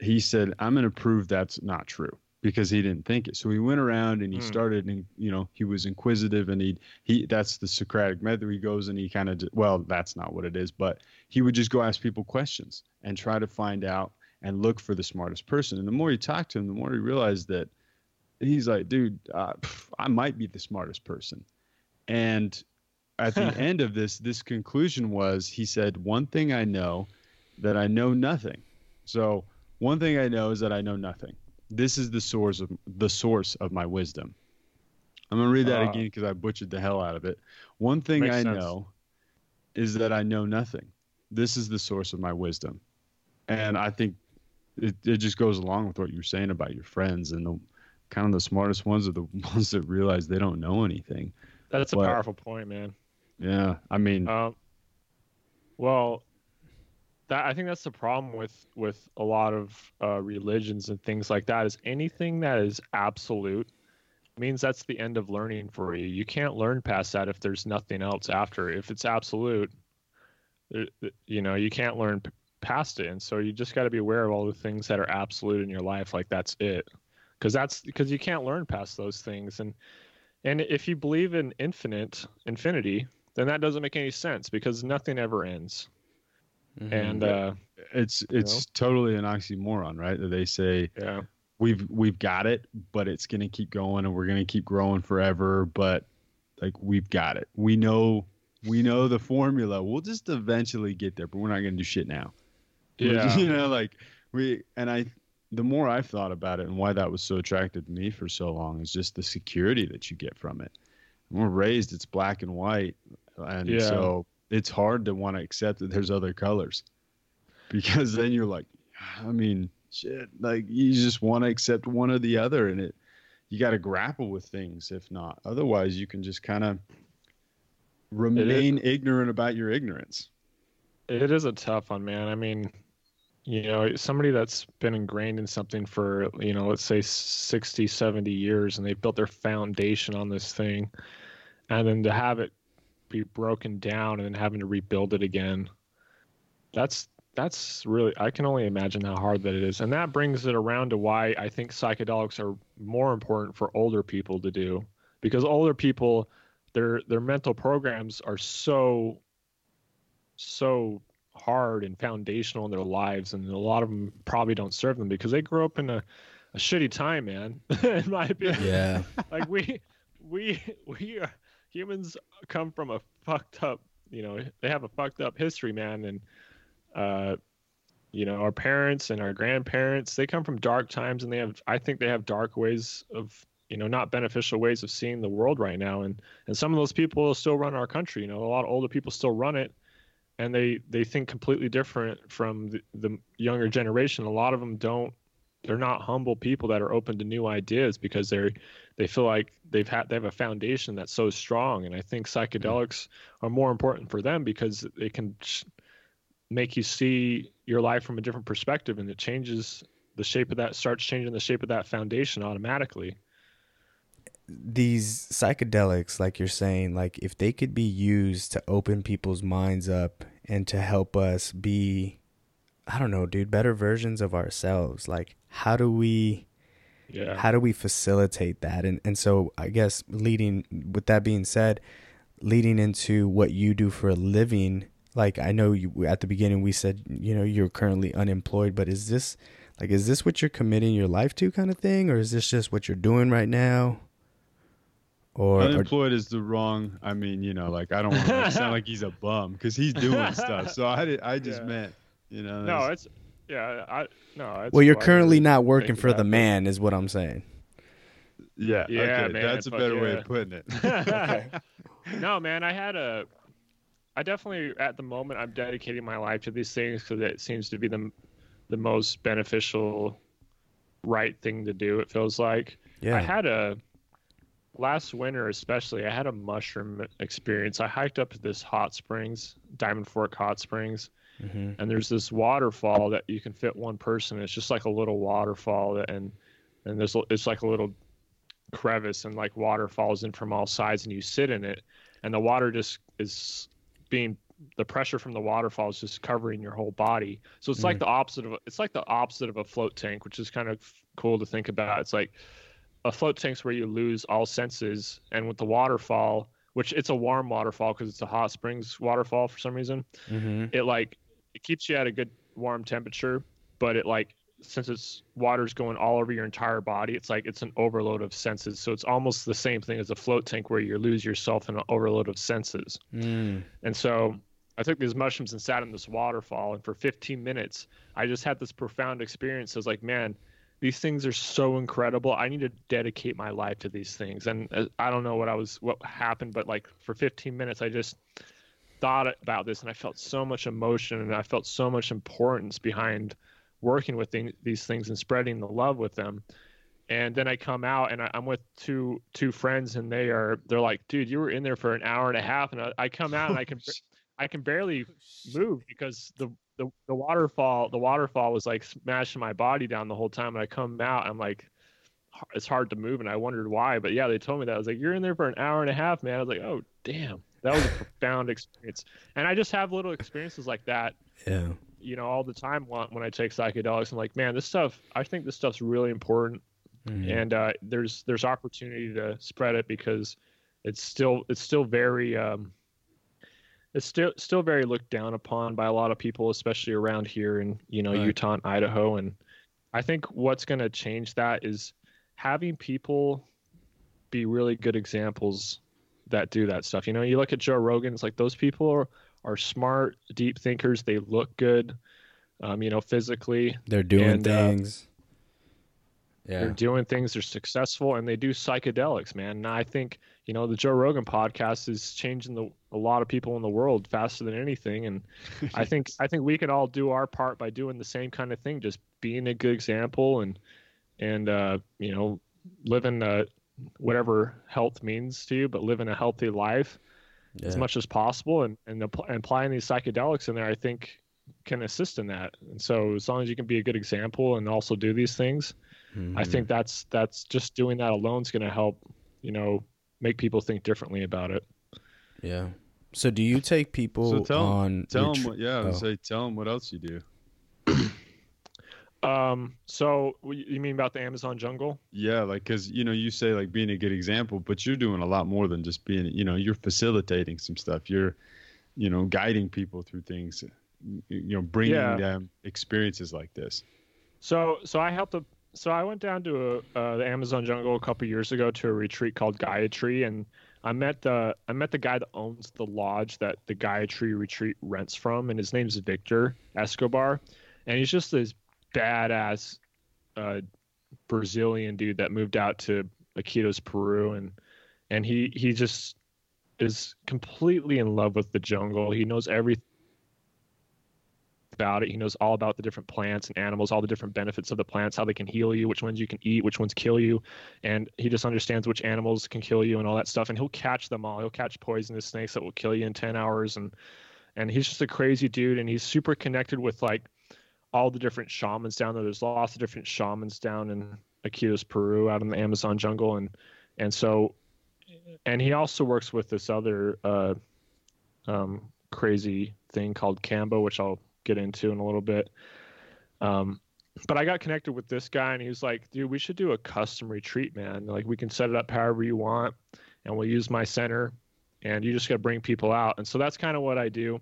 he said, I'm going to prove that's not true because he didn't think it. So he went around and he Hmm. started, and you know, he was inquisitive, and he he that's the Socratic method. He goes and he kind of well, that's not what it is, but he would just go ask people questions and try to find out and look for the smartest person. And the more he talked to him, the more he realized that he's like, dude, uh, pff, I might be the smartest person. And at the end of this, this conclusion was he said, one thing I know that I know nothing. So one thing I know is that I know nothing. This is the source of the source of my wisdom. I'm gonna read that Ah. again because I butchered the hell out of it. One thing I sense. know is that I know nothing. This is the source of my wisdom. And I think it, it just goes along with what you're saying about your friends and the kind of the smartest ones are the ones that realize they don't know anything. That's a powerful point, man. Yeah, I mean, Um, well, that I think that's the problem with with a lot of uh, religions and things like that. Is anything that is absolute means that's the end of learning for you. You can't learn past that if there's nothing else after. If it's absolute, you know, you can't learn past it. And so you just got to be aware of all the things that are absolute in your life. Like that's it, because that's because you can't learn past those things. And and if you believe in infinite infinity, then that doesn't make any sense because nothing ever ends. Mhm. And uh, it's it's totally an oxymoron, right? That they say yeah, we've we've got it, but it's gonna keep going and we're gonna keep growing forever. But like we've got it. We know we know the formula. We'll just eventually get there, but we're not gonna do shit now. Yeah, just- you know, like we and I the more I've thought about it and why that was so attractive to me for so long is just the security that you get from it. When we're raised, it's black and white, and Yeah. so it's hard to want to accept that there's other colors, because then you're like, I mean, shit, like you just want to accept one or the other, and it you got to grapple with things. If not, otherwise, you can just kind of remain ignorant about your ignorance. it is a tough one, man. I mean, you know, somebody that's been ingrained in something for, you know, let's say 60, 70 years and they've built their foundation on this thing and then to have it be broken down and then having to rebuild it again. That's that's really I can only imagine how hard that it is. And that brings it around to why I think psychedelics are more important for older people to do because older people their their mental programs are so so hard and foundational in their lives and a lot of them probably don't serve them because they grew up in a, a shitty time man in my opinion yeah. like we we we are, humans come from a fucked up you know they have a fucked up history man and uh you know our parents and our grandparents they come from dark times and they have i think they have dark ways of you know not beneficial ways of seeing the world right now and and some of those people still run our country you know a lot of older people still run it and they they think completely different from the, the younger generation. A lot of them don't they're not humble people that are open to new ideas because they're they feel like they've had they have a foundation that's so strong. And i think mm-hmm. psychedelics are more important for them because they can sh- make you see your life from a different perspective and it changes the shape of that starts changing the shape of that foundation automatically. These psychedelics like you're saying like if they could be used to open people's minds up and to help us be i don't know dude better versions of ourselves like how do we yeah how do we facilitate that and and so i guess leading with that being said leading into what you do for a living like i know you at the beginning we said you know you're currently unemployed but is this like is this what you're committing your life to kind of thing or is this just what you're doing right now or, or Unemployed is the wrong. I mean, you know, like I don't want to sound like he's a bum because he's doing stuff. So I I just Yeah. meant, you know. no it's yeah i no it's well you're currently not working for the that- man is what i'm saying. Yeah, Yeah, okay, man, that's a fuck better way of putting it. no man i had a i definitely at the moment i'm dedicating my life to these things because it seems to be the the most beneficial right thing to do it feels like. Yeah. i had a last winter especially i had a mushroom experience. I hiked up to this hot springs diamond fork hot springs hmm and there's this waterfall that you can fit one person it's just like a little waterfall that, and and there's it's like a little crevice and like water falls in from all sides and you sit in it. And the water just is being the pressure from the waterfall is just covering your whole body. So it's like Mm. the opposite of a, it's like the opposite of a float tank which is kind of cool to think about. It's like a float tank's where you lose all senses and with the waterfall which it's a warm waterfall because it's a hot springs waterfall for some reason. Hmm it like it keeps you at a good warm temperature but it like since it's water's going all over your entire body it's like it's an overload of senses. So it's almost the same thing as a float tank where you lose yourself in an overload of senses. Mm. and so i took these mushrooms and sat in this waterfall and for 15 minutes i just had this profound experience i was like man these things are so incredible. I need to dedicate my life to these things. And uh, i don't know what i was what happened but like for 15 minutes i just thought about this and I felt so much emotion and I felt so much importance behind working with th- these things and spreading the love with them. And then I come out and I, am with two two friends and they are they're like, dude, you were in there for an hour and a half, and I, I come out and I can I can barely oh, move because the, the the waterfall the waterfall was like smashing my body down the whole time, and I come out I'm like, it's hard to move, and I wondered why, but yeah, they told me that. I was like, you're in there for an hour and a half, man. I was like, oh damn, that was a profound experience, and I just have little experiences like that. Yeah. You know, all the time when I take psychedelics, I'm like, man, this stuff. I think this stuff's really important mm-hmm. and uh, there's there's opportunity to spread it because it's still it's still very um, it's still still very looked down upon by a lot of people, especially around here in you know right. Utah and Idaho. And I think what's going to change that is having people be really good examples that do that stuff. You know, you look at Joe Rogan, it's like those people are are smart, deep thinkers. They look good, um, you know, physically. They're doing and, uh, things. Uh, yeah. They're doing things, they're successful, and they do psychedelics, man. And I think, you know, the Joe Rogan podcast is changing the a lot of people in the world faster than anything. And I think I think we can all do our part by doing the same kind of thing, just being a good example and and uh, you know, living uh, whatever health means to you, but living a healthy life yeah. as much as possible and, and, and applying these psychedelics in there, I think can assist in that. And so as long as you can be a good example and also do these things, Mm-hmm. I think that's that's just doing that alone is going to help, you know, make people think differently about it. Yeah. So do you take people so tell, on? Tell them what. Yeah, oh. say tell them what else you do. Um. So you mean about the Amazon jungle? Yeah, like because you know you say like being a good example, but you're doing a lot more than just being. You know, you're facilitating some stuff. You're, you know, guiding people through things. You know, bringing yeah. them experiences like this. So so I helped a so I went down to a, uh, the Amazon jungle a couple years ago to a retreat called Gaia Tree, and I met the I met the guy that owns the lodge that the Gaia Tree retreat rents from, and his name's Victor Escobar, and he's just this badass uh, Brazilian dude that moved out to Iquitos, Peru, and and he he just is completely in love with the jungle. He knows everything about it. He knows all about the different plants and animals, all the different benefits of the plants, how they can heal you, which ones you can eat, which ones kill you. And he just understands which animals can kill you and all that stuff. And he'll catch them all. He'll catch poisonous snakes that will kill you in 10 hours. And, and he's just a crazy dude. And he's super connected with like all the different shamans down there. There's lots of different shamans down in Iquitos, Peru, out in the Amazon jungle. And, and so, and he also works with this other, uh, um, crazy thing called Kambo, which I'll get into in a little bit. Um, but I got connected with this guy, and he was like, "Dude, we should do a custom retreat, man. Like, we can set it up however you want, and we'll use my center, and you just got to bring people out." And so that's kind of what I do.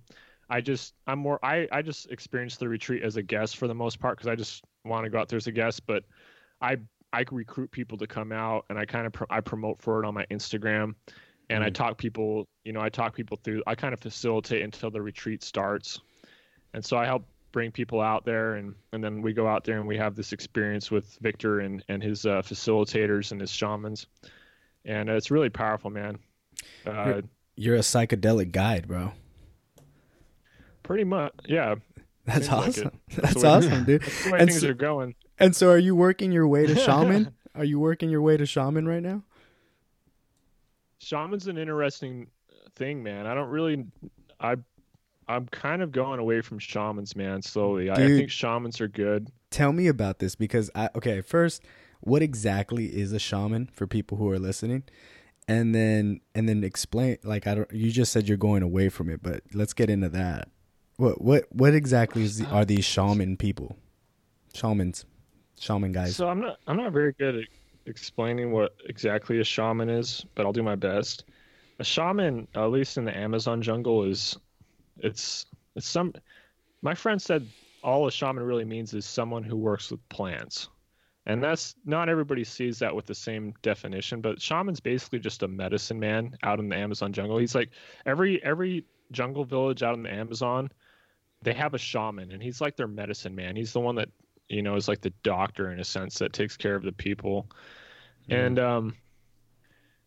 I just I'm more I I just experience the retreat as a guest for the most part because I just want to go out there as a guest, but I I recruit people to come out, and I kind of pro- I promote for it on my Instagram, and mm. I talk people you know I talk people through. I kind of facilitate until the retreat starts. And so I help bring people out there and and then we go out there and we have this experience with Victor and and his uh, facilitators and his shamans. And uh, it's really powerful man. Uh, you're, you're, a psychedelic guide bro pretty much yeah that's awesome like that's, that's awesome dude that's the way and things so, are going and so are you working your way to shaman are you working your way to shaman right now shaman's an interesting thing man i don't really i I'm kind of going away from shamans, man. Slowly, Dude, I, I, think shamans are good. Tell me about this because I okay. First, what exactly is a shaman for people who are listening, and then and then explain. Like I don't. You just said you're going away from it, but let's get into that. What what what exactly is the, uh, are these shaman people? Shamans, shaman guys. So I'm not I'm not very good at explaining what exactly a shaman is, but I'll do my best. A shaman, at least in the Amazon jungle, is it's it's some. My friend said all a shaman really means is someone who works with plants, and that's not everybody sees that with the same definition. But shaman's basically just a medicine man out in the Amazon jungle. He's like every every jungle village out in the Amazon, they have a shaman, and he's like their medicine man. He's the one that you know is like the doctor in a sense that takes care of the people, and um,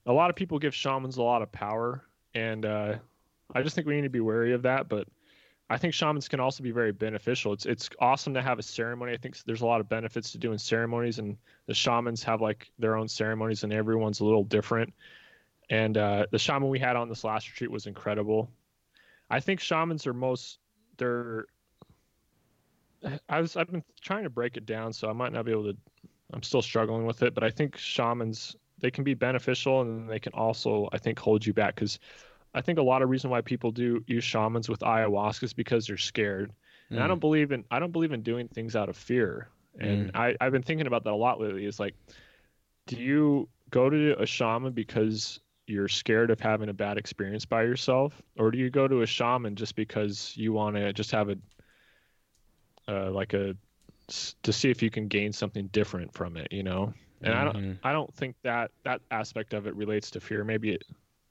a lot of people give shamans a lot of power and uh, I just think we need to be wary of that. But I think shamans can also be very beneficial. It's it's awesome to have a ceremony. I think there's a lot of benefits to doing ceremonies, and the shamans have like their own ceremonies, and everyone's a little different. And uh, the shaman we had on this last retreat was incredible. I think shamans are most they're. I was I've been trying to break it down, so I might not be able to. I'm still struggling with it, but I think shamans they can be beneficial, and they can also I think hold you back because I think a lot of reason why people do use shamans with ayahuasca is because they're scared. And mm. I don't believe in I don't believe in doing things out of fear. And mm. I, I've been thinking about that a lot lately. Is like, do you go to a shaman because you're scared of having a bad experience by yourself, or do you go to a shaman just because you want to just have a uh, like a to see if you can gain something different from it, you know? And mm-hmm. I don't mm-hmm. I don't think that that aspect of it relates to fear. Maybe it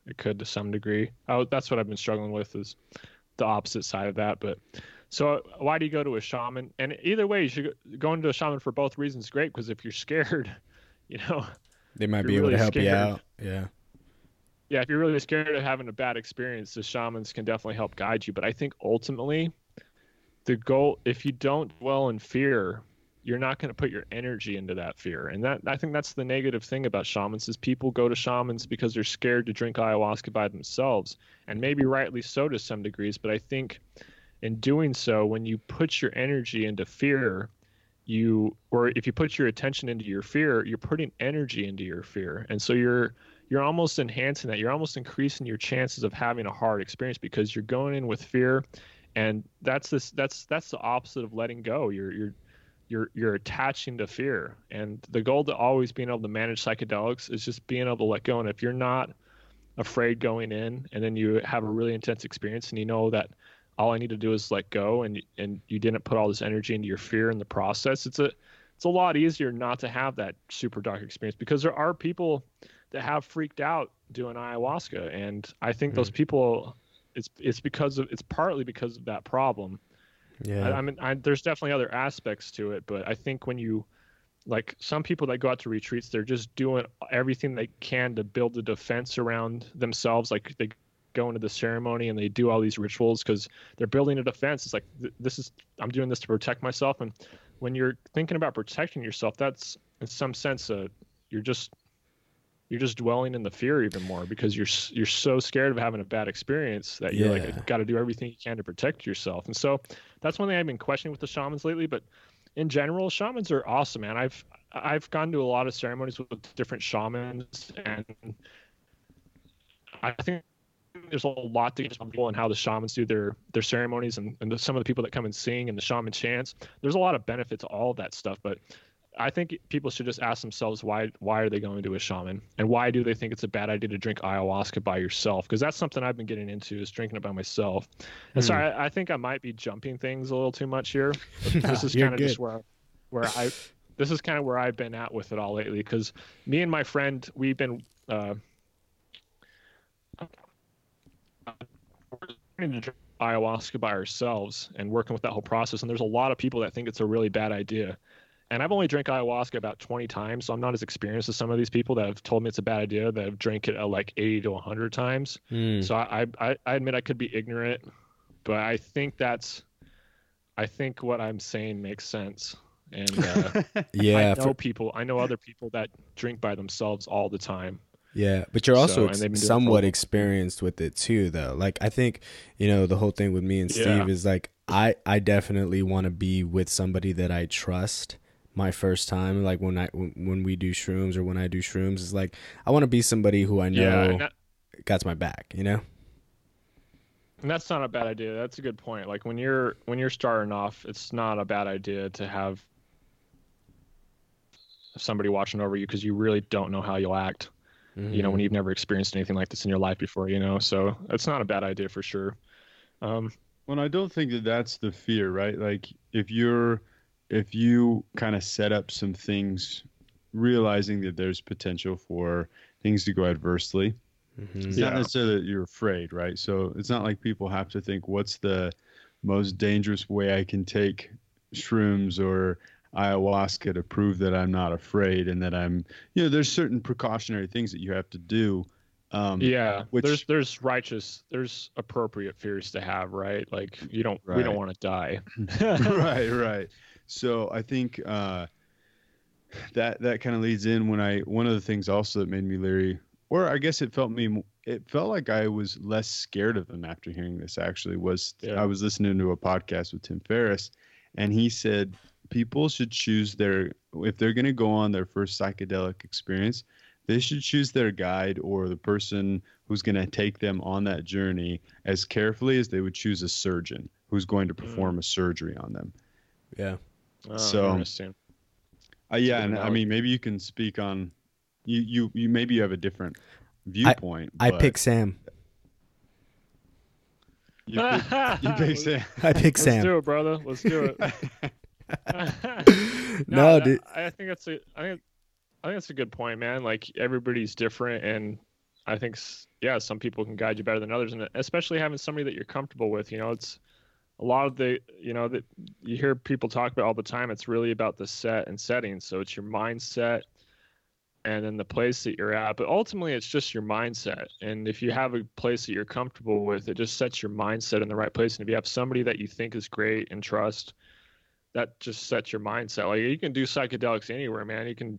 it could to some degree. I, that's what I've been struggling with is the opposite side of that. But so why do you go to a shaman? And either way, you should go, going to a shaman for both reasons. Great, because if you're scared, you know, they might be able really to help scared, you out. Yeah. Yeah, if you're really scared of having a bad experience, the shamans can definitely help guide you. But I think ultimately, the goal, if you don't dwell in fear, you're not going to put your energy into that fear. And that I think that's the negative thing about shamans is people go to shamans because they're scared to drink ayahuasca by themselves, and maybe rightly so to some degrees. But I think in doing so, when you put your energy into fear, you or if you put your attention into your fear, you're putting energy into your fear, and so you're you're almost enhancing that. You're almost increasing your chances of having a hard experience because you're going in with fear and that's this that's that's the opposite of letting go you're you're you're you're attaching to fear and the goal to always being able to manage psychedelics is just being able to let go and if you're not afraid going in and then you have a really intense experience and you know that all i need to do is let go and and you didn't put all this energy into your fear in the process it's a it's a lot easier not to have that super dark experience because there are people that have freaked out doing ayahuasca and i think mm-hmm. those people it's it's because of it's partly because of that problem yeah. I, I mean, I, there's definitely other aspects to it, but I think when you, like some people that go out to retreats, they're just doing everything they can to build a defense around themselves. Like they go into the ceremony and they do all these rituals because they're building a defense. It's like this is I'm doing this to protect myself. And when you're thinking about protecting yourself, that's in some sense uh, you're just you're just dwelling in the fear even more because you're you're so scared of having a bad experience that you're yeah. like got to do everything you can to protect yourself. And so that's one thing I've been questioning with the shamans lately. But in general, shamans are awesome, man. I've I've gone to a lot of ceremonies with different shamans, and I think there's a lot to get people and how the shamans do their their ceremonies and, and the, some of the people that come and sing and the shaman chants. There's a lot of benefit to all of that stuff, but I think people should just ask themselves why why are they going to a shaman and why do they think it's a bad idea to drink ayahuasca by yourself? Because that's something I've been getting into is drinking it by myself. And hmm. so I, I, think I might be jumping things a little too much here. this is kind of just where where I this is kind of where I've been at with it all lately. Because me and my friend we've been uh, ayahuasca by ourselves and working with that whole process. And there's a lot of people that think it's a really bad idea and I've only drank ayahuasca about 20 times, so I'm not as experienced as some of these people that have told me it's a bad idea that have drank it uh, like 80 to 100 times. Mm. So I, I, I admit I could be ignorant, but I think that's, I think what I'm saying makes sense. And uh, yeah, I know for... people, I know other people that drink by themselves all the time. Yeah, but you're also so, somewhat experienced with it too, though. Like I think you know the whole thing with me and Steve yeah. is like I I definitely want to be with somebody that I trust my first time like when i when we do shrooms or when i do shrooms is like i want to be somebody who i know yeah, that, got my back you know? And that's not a bad idea. That's a good point. Like when you're when you're starting off it's not a bad idea to have somebody watching over you because you really don't know how you'll act mm-hmm. you know when mm-hmm. you've never experienced anything like this in your life before you know? So it's not a bad idea for sure. Um well i don't think that that's the fear right? Like if you're if you kind of set up some things, realizing that there's potential for things to go adversely, mm-hmm. it's yeah. not necessarily that you're afraid, right? So it's not like people have to think, what's the most dangerous way I can take shrooms or ayahuasca to prove that I'm not afraid and that I'm, you know, there's certain precautionary things that you have to do Um, yeah, which- there's there's righteous, there's appropriate fears to have, right? Like you don't, we don't want to die. right, right. So I think uh, that that kind of leads in when I one of the things also that made me leery, or I guess it felt me it felt like I was less scared of them after hearing this. Actually, was Yeah. I was listening to a podcast with Tim Ferriss, and he said people should choose their if they're going to go on their first psychedelic experience, they should choose their guide or the person who's going to take them on that journey as carefully as they would choose a surgeon who's going to perform a surgery on them. Yeah. Oh, So- interesting. Uh, yeah, Good and I mean maybe you can speak on you you you maybe you have a different viewpoint. I but pick Sam. you pick, you pick Sam. I pick Let's Sam. do it, brother. Let's do it. no, that- dude. I think that's a. I think. I think that's a good point, man. Like everybody's different, and I think, yeah, some people can guide you better than others, and especially having somebody that you're comfortable with. You know, it's a lot of the, you know, that you hear people talk about all the time. It's really about the set and setting. So it's your mindset, and then the place that you're at. But ultimately, it's just your mindset. And if you have a place that you're comfortable with, it just sets your mindset in the right place. And if you have somebody that you think is great and trust, that just sets your mindset. Like you can do psychedelics anywhere, man. You can,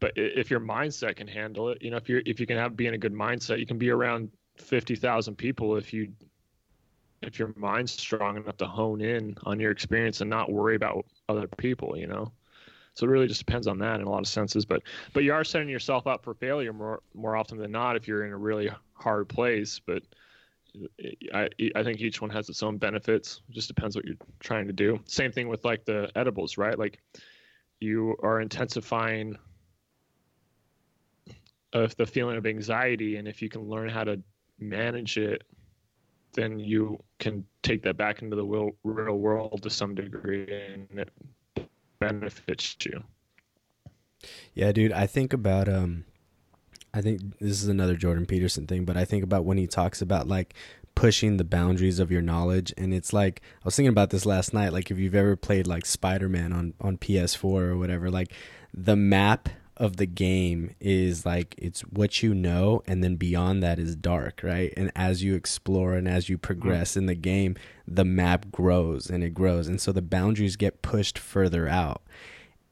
but if your mindset can handle it, you know, if you're if you can have be in a good mindset, you can be around fifty thousand people if you if your mind's strong enough to hone in on your experience and not worry about other people, you know. So it really just depends on that in a lot of senses. But but you are setting yourself up for failure more more often than not if you're in a really hard place. But I I think each one has its own benefits. It just depends what you're trying to do. Same thing with like the edibles, right? Like you are intensifying of the feeling of anxiety, and if you can learn how to manage it, then you can take that back into the real, real world to some degree, and it benefits you. Yeah, dude, I think about um I think this is another Jordan Peterson thing, but I think about when he talks about like pushing the boundaries of your knowledge and it's like I was thinking about this last night like if you've ever played like Spider-Man on on PS4 or whatever like the map of the game is like it's what you know and then beyond that is dark right and as you explore and as you mm-hmm. progress in the game the map grows and it grows and so the boundaries get pushed further out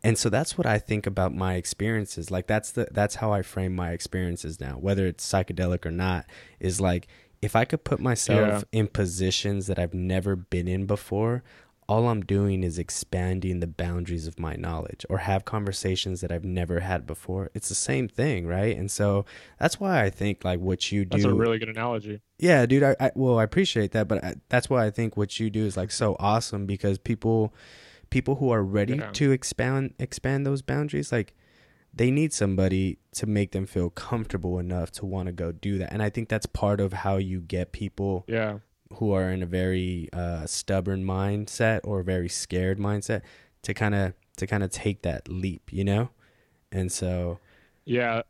and so that's what I think about my experiences. Like that's the that's how I frame my experiences now, whether it's psychedelic or not. Is like if I could put myself in positions that I've never been in before, all I'm doing is expanding the boundaries of my knowledge or have conversations that I've never had before. It's the same thing, right? And so that's why I think like what you do That's a really good analogy. yeah, dude. I, I well, I appreciate that, but I, that's why I think what you do is like so awesome because people, people who are ready Yeah. to expand expand those boundaries, like they need somebody to make them feel comfortable enough to want to go do that. And I think that's part of how you get people Yeah. Who are in a very uh, stubborn mindset or very scared mindset to kind of to kind of take that leap, you know. And so Yeah.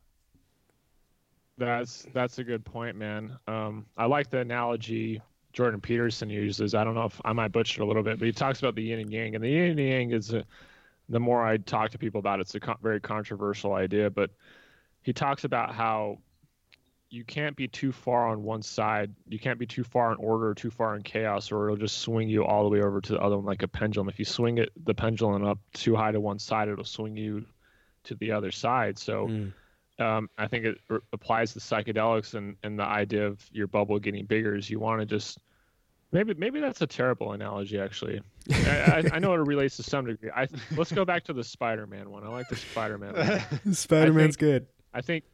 That's that's a good point, man. Um, I like the analogy Jordan Peterson uses. I don't know if I might butcher it a little bit, but he talks about the yin and yang, and the yin and yang is a, the more I talk to people about it, it's a very controversial idea. But he talks about how you can't be too far on one side. You can't be too far in order or too far in chaos, or it'll just swing you all the way over to the other one like a pendulum. If you swing it, the pendulum up too high to one side, it'll swing you to the other side. So mm, um, I think it r- applies to psychedelics and, and the idea of your bubble getting bigger is you want to just maybe maybe that's a terrible analogy actually. I, I, I know it relates to some degree. I let's go back to the Spider-Man one. I like the Spider-Man. one. Spider Man's good. I think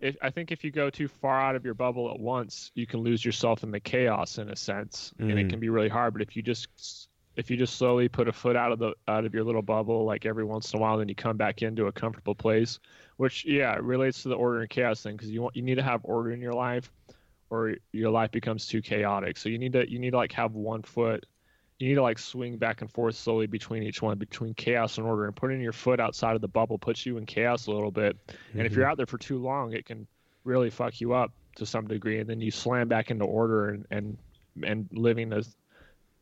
if I think if you go too far out of your bubble at once, you can lose yourself in the chaos in a sense, and Mhm. it can be really hard. But if you just if you just slowly put a foot out of the out of your little bubble, like every once in a while, then you come back into a comfortable place, which yeah, it relates to the order and chaos thing because you want you need to have order in your life, or your life becomes too chaotic. So you need to you need to like have one foot. You need to like swing back and forth slowly between each one, between chaos and order, and putting your foot outside of the bubble puts you in chaos a little bit. And if you're out there for too long, it can really fuck you up to some degree, and then you slam back into order and and and living a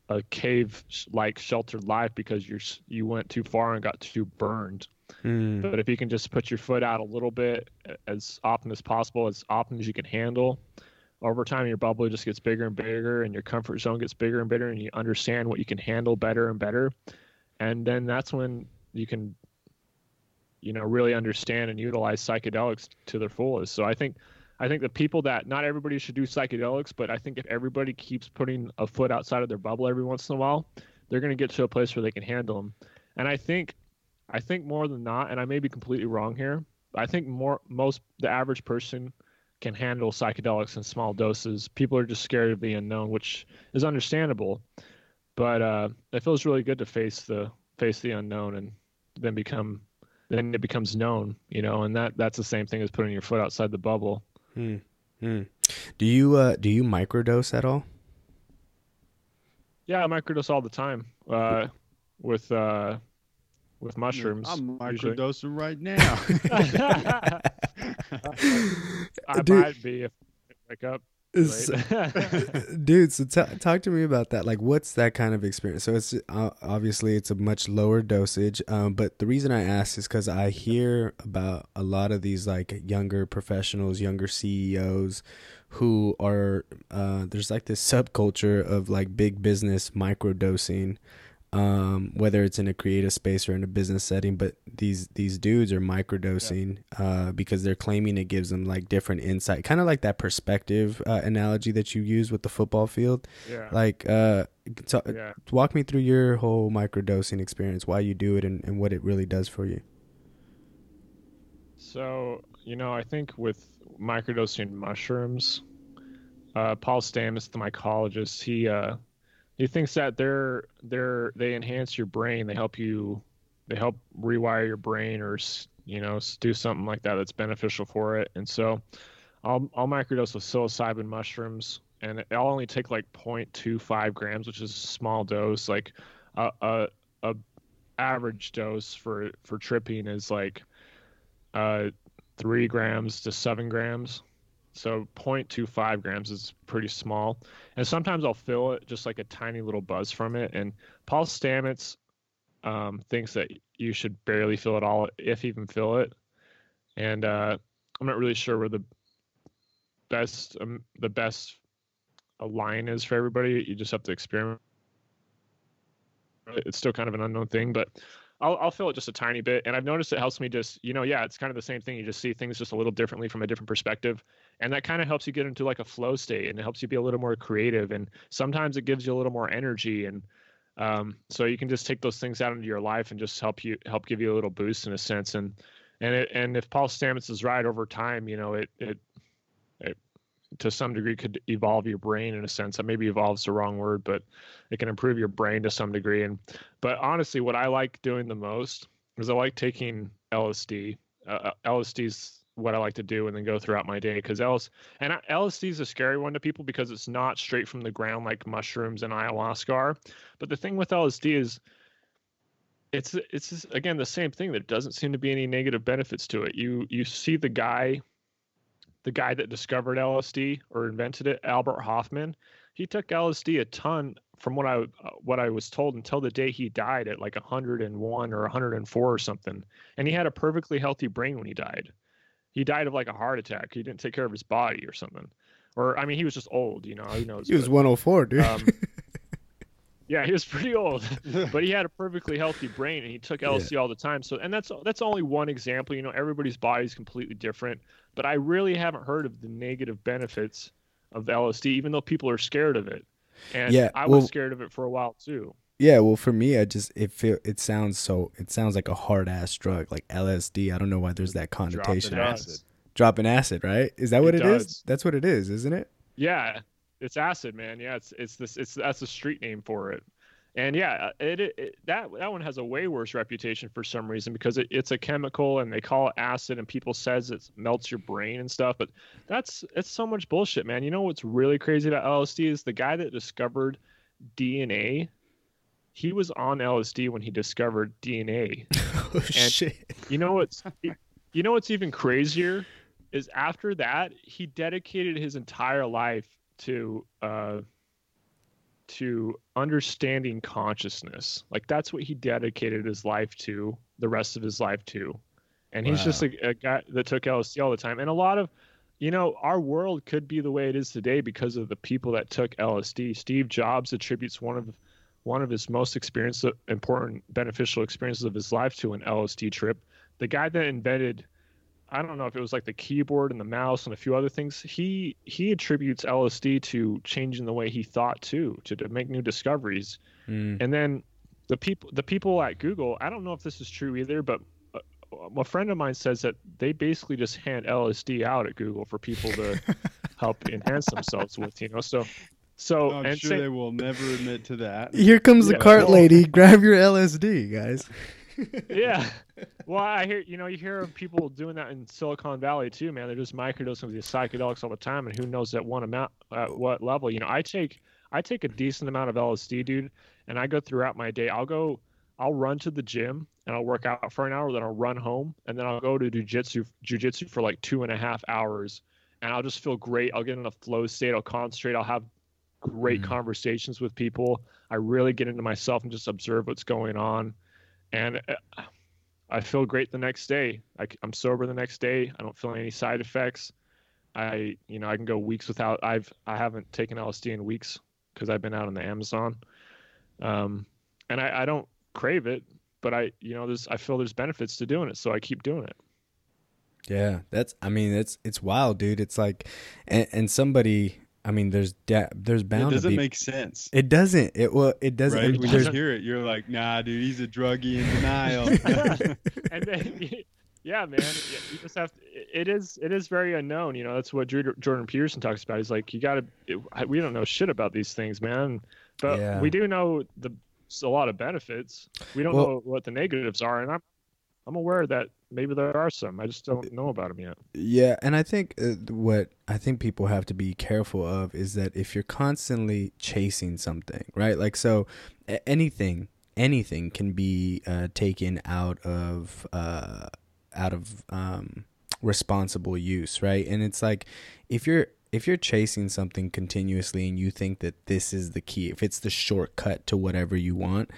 a cave like sheltered life because you're you went too far and got too burned. Mm. But if you can just put your foot out a little bit as often as possible, as often as you can handle, over time your bubble just gets bigger and bigger and your comfort zone gets bigger and bigger and you understand what you can handle better and better. And then that's when you can you know really understand and utilize psychedelics to their fullest. So I think I think the people that not everybody should do psychedelics, but I think if everybody keeps putting a foot outside of their bubble every once in a while, they're going to get to a place where they can handle them. And I think I think more than not, and I may be completely wrong here, I think more most the average person can handle psychedelics in small doses. People are just scared of the unknown, which is understandable. But uh, it feels really good to face the face the unknown and then become then it becomes known, you know, and that that's the same thing as putting your foot outside the bubble. Hmm. Hmm. Do you uh do you microdose at all? Yeah, I microdose all the time. Uh, with uh, with mushrooms. I'm usually. microdosing right now. I Dude. might be if I wake up. Dude so t- talk to me about that like what's that kind of experience so it's uh, obviously it's a much lower dosage um, but the reason i ask is because i hear about a lot of these like younger professionals younger ceos who are uh, there's like this subculture of like big business microdosing um, whether it's in a creative space or in a business setting but these these dudes are microdosing uh, because they're claiming it gives them like different insight kind of like that perspective uh, analogy that you use with the football field yeah. like uh so, yeah. walk me through your whole microdosing experience why you do it and, and what it really does for you So, you know, I think with microdosing mushrooms, uh, Paul Stamets, the mycologist, he uh, he thinks that they're they're they enhance your brain. They help you, they help rewire your brain, or you know, do something like that that's beneficial for it. And so, I'll I'll microdose with psilocybin mushrooms, and I'll only take like 0.25 grams, which is a small dose. Like a a, a average dose for for tripping is like uh, three grams to seven grams. So 0.25 grams is pretty small. And sometimes I'll feel it just like a tiny little buzz from it. And Paul Stamets um, thinks that you should barely feel it all, if even feel it. And uh, I'm not really sure where the best um, the best line is for everybody. You just have to experiment. It's still kind of an unknown thing, but I'll, I'll feel it just a tiny bit. And I've noticed it helps me just, you know, yeah, it's kind of the same thing. You just see things just a little differently from a different perspective. And that kind of helps you get into like a flow state and it helps you be a little more creative. And sometimes it gives you a little more energy. And um, so you can just take those things out into your life and just help you, help give you a little boost in a sense. And, and it, and if Paul Stamets is right over time, you know, it, it, it to some degree could evolve your brain in a sense. That maybe evolves the wrong word, but it can improve your brain to some degree. And but honestly, what I like doing the most is I like taking LSD. Uh, LSD is what I like to do, and then go throughout my day because LS and LSD is a scary one to people because it's not straight from the ground like mushrooms and ayahuasca are. But the thing with LSD is it's it's just, again the same thing. There doesn't seem to be any negative benefits to it. You you see the guy, the guy that discovered LSD or invented it, Albert Hofmann. He took LSD a ton from what I what I was told until the day he died at like 101 or 104 or something, and he had a perfectly healthy brain when he died. He died of like a heart attack. He didn't take care of his body or something, or I mean, he was just old. You know, who knows? he was but- 104 dude um, yeah, he was pretty old, but he had a perfectly healthy brain, and he took LSD all the time. So, and that's that's only one example. You know, everybody's body is completely different, but I really haven't heard of the negative benefits of LSD, even though people are scared of it. And Yeah, I was well- scared of it for a while too. Yeah, well, for me, I just it feel it sounds so it sounds like a hard ass drug, like LSD. I don't know why there's that connotation. Dropping Dropping acid. Dropping acid, right? Is that what It it is? That's what it is, isn't it? Yeah, it's acid, man. Yeah, it's it's this it's that's the street name for it. And yeah, uh, it, it, it that that one has a way worse reputation for some reason because it, it's a chemical and they call it acid and people says it melts your brain and stuff. But that's it's so much bullshit, man. You know what's really crazy about LSD is the guy that discovered DNA. He was on LSD when he discovered DNA. oh shit! You know what's you know what's even crazier is after that he dedicated his entire life to uh to understanding consciousness. Like that's what he dedicated his life to, the rest of his life to. And he's just a, a guy that took LSD all the time. And a lot of, you know, our world could be the way it is today because of the people that took LSD. Steve Jobs attributes one of one of his most experienced, important, beneficial experiences of his life to an LSD trip. The guy that invented I don't know if it was like the keyboard and the mouse and a few other things. He he attributes LSD to changing the way he thought too, to, to make new discoveries. Mm. And then the people the people at Google, I don't know if this is true either, but uh, a friend of mine says that they basically just hand LSD out at Google for people to help enhance themselves with, you know. So so oh, I'm and sure say- they will never admit to that. Here comes the Yeah, cart well- lady. Grab your LSD, guys. yeah. Well, I hear you know you hear of people doing that in Silicon Valley too, man. They're just microdosing of these psychedelics all the time, and who knows at one amount at what level. You know, I take I take a decent amount of LSD, dude, and I go throughout my day. I'll go, I'll run to the gym and I'll work out for an hour, then I'll run home, and then I'll go to jujitsu jujitsu for like two and a half hours, and I'll just feel great. I'll get in a flow state. I'll concentrate. I'll have great Mm. conversations with people. I really get into myself and just observe what's going on, and. uh, I feel great the next day. I, am sober the next day. I don't feel any side effects. I, you know, I can go weeks without. I've I haven't taken LSD in weeks because I've been out on the Amazon, um, and I, I don't crave it. But I, you know, there's I feel there's benefits to doing it, so I keep doing it. Yeah, that's. I mean, it's it's wild, dude. It's like, and, and somebody. I mean, there's de- there's It bound to doesn't be. make sense. it doesn't. It well, it doesn't. Right? and When you hear it, you're like, nah, dude, he's a druggie in denial. and then yeah man you just have to, it is it is very unknown you know that's what Jor- jordan peterson talks about he's like you gotta we don't know shit about these things man but Yeah. we do know the a lot of benefits we don't Well- know what the negatives are and i'm i'm aware that maybe there are some i just don't know about them yet Yeah, and I think uh, what I think people have to be careful of is that if you're constantly chasing something, right? Like so, anything anything can be uh, taken out of uh, out of um, responsible use, right? And it's like if you're if you're chasing something continuously and you think that this is the key, if it's the shortcut to whatever you want,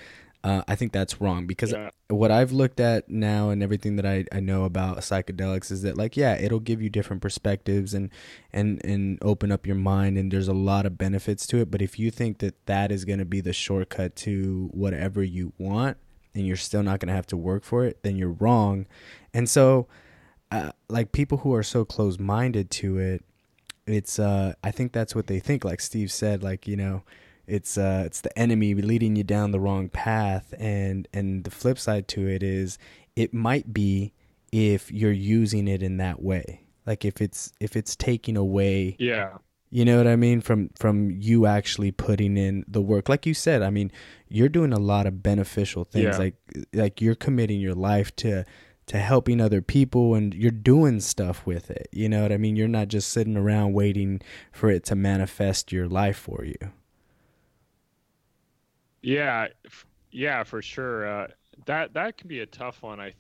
uh, I think that's wrong because Yeah. what I've looked at now and everything that I, I know about psychedelics is that like yeah it'll give you different perspectives and and and open up your mind and there's a lot of benefits to it. But if you think that that is going to be the shortcut to whatever you want and you're still not going to have to work for it then you're wrong. And so uh, like people who are so close-minded to it it's uh I think that's what they think. Like Steve said like you know it's uh it's the enemy leading you down the wrong path. And and the flip side to it is it might be if you're using it in that way. Like if it's if it's taking away yeah. you know what I mean? From from you actually putting in the work. Like you said I mean you're doing a lot of beneficial things. Yeah. like like you're committing your life to to helping other people and you're doing stuff with it. You know what I mean? You're not just sitting around waiting for it to manifest your life for you Yeah, f- yeah, for sure. Uh, that that can be a tough one. I, th-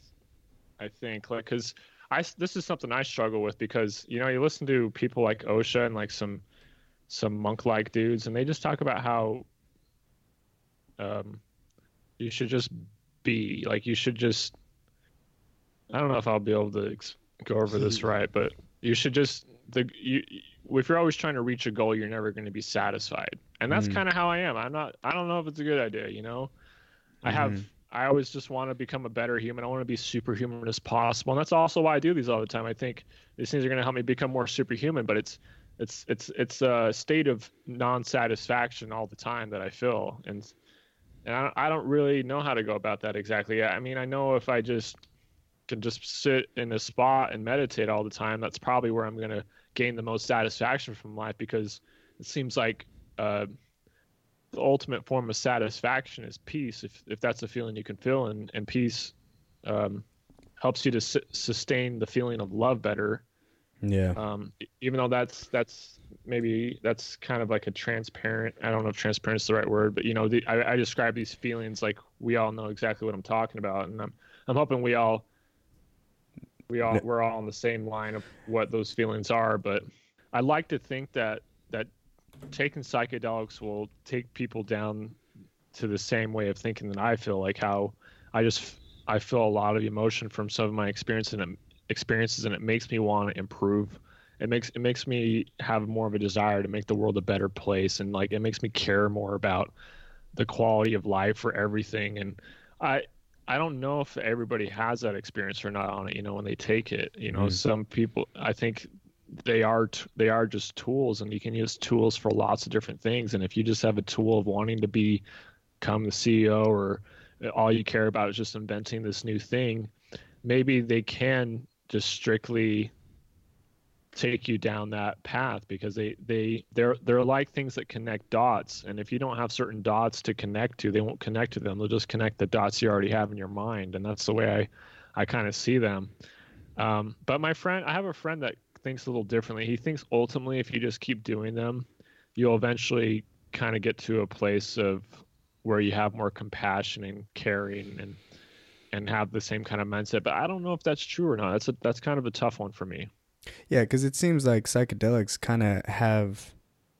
I think, like, cause I this is something I struggle with because you know you listen to people like Osho and like some, some monk-like dudes, and they just talk about how, um, you should just be like you should just. I don't know if I'll be able to ex- go over this right, but you should just the you if you're always trying to reach a goal, you're never going to be satisfied, and that's Mhm. kind of how I am. I'm not. I don't know if it's a good idea. You know, I have. Mhm. I always just want to become a better human. I want to be superhuman as possible, and that's also why I do these all the time. I think these things are going to help me become more superhuman, but it's it's it's it's a state of non-satisfaction all the time that I feel, and and I, I don't really know how to go about that exactly. I mean, I know if I just can just sit in a spot and meditate all the time, that's probably where I'm going to gain the most satisfaction from life because it seems like uh, the ultimate form of satisfaction is peace. If if that's a feeling you can feel, and and peace um, helps you to su- sustain the feeling of love better. yeah Um, even though that's that's maybe that's kind of like a transparent. I don't know if transparent is the right word, but you know, the, I, I describe these feelings like we all know exactly what I'm talking about, and I'm I'm hoping we all we all we're all on the same line of what those feelings are. But I like to think that that taking psychedelics will take people down to the same way of thinking that I feel. Like how I just I feel a lot of emotion from some of my experience and experiences, and it makes me want to improve. It makes it makes me have more of a desire to make the world a better place, and like it makes me care more about the quality of life for everything. And I I don't know if everybody has that experience or not on it. You know, when they take it, you know, mm. some people I think they are they are just tools, and you can use tools for lots of different things. And if you just have a tool of wanting to be become the CEO or all you care about is just inventing this new thing, maybe they can just strictly take you down that path because they they they're they're like things that connect dots. And if you don't have certain dots to connect to they won't connect to them. They'll just connect the dots you already have in your mind. And that's the way i i kind of see them. Um, but my friend i have a friend that thinks a little differently he thinks ultimately if you just keep doing them you'll eventually kind of get to a place of where you have more compassion and caring and and have the same kind of mindset. But I don't know if that's true or not. That's a, that's kind of a tough one for me. Yeah, because it seems like psychedelics kind of have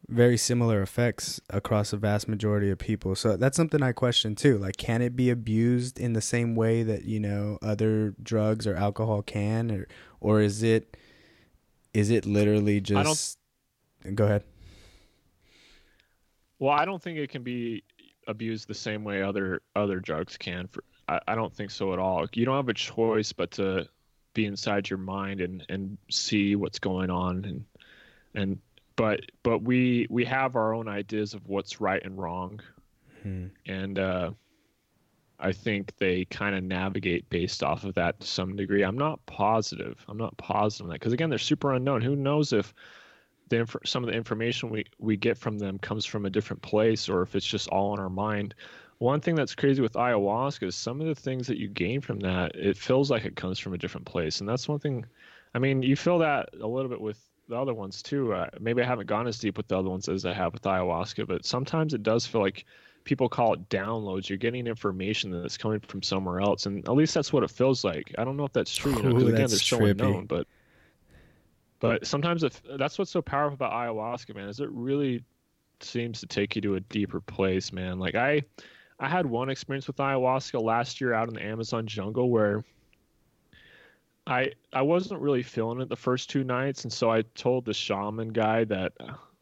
very similar effects across a vast majority of people. So that's something I question too. Like, can it be abused in the same way that you know other drugs or alcohol can, or or is it is it literally just? Go ahead. Well, I don't think it can be abused the same way other other drugs can. For I, I don't think so at all. You don't have a choice but to be inside your mind and and see what's going on and and but but we we have our own ideas of what's right and wrong hmm. and uh i think they kind of navigate based off of that to some degree. I'm not positive. I'm not positive on that because again they're super unknown. Who knows if the inf- some of the information we we get from them comes from a different place or if it's just all in our mind. One thing that's crazy with ayahuasca is some of the things that you gain from that it feels like it comes from a different place. And that's one thing i mean you feel that a little bit with the other ones too. Uh, maybe i haven't gone as deep with the other ones as i have with ayahuasca but sometimes it does feel like people call it downloads you're getting information that's coming from somewhere else and at least that's what it feels like i don't know if that's true you know because again there's so unknown but but sometimes if that's what's so powerful about ayahuasca man is it really seems to take you to a deeper place man like i I had one experience with ayahuasca last year out in the Amazon jungle where I I wasn't really feeling it the first two nights, and so I told the shaman guy that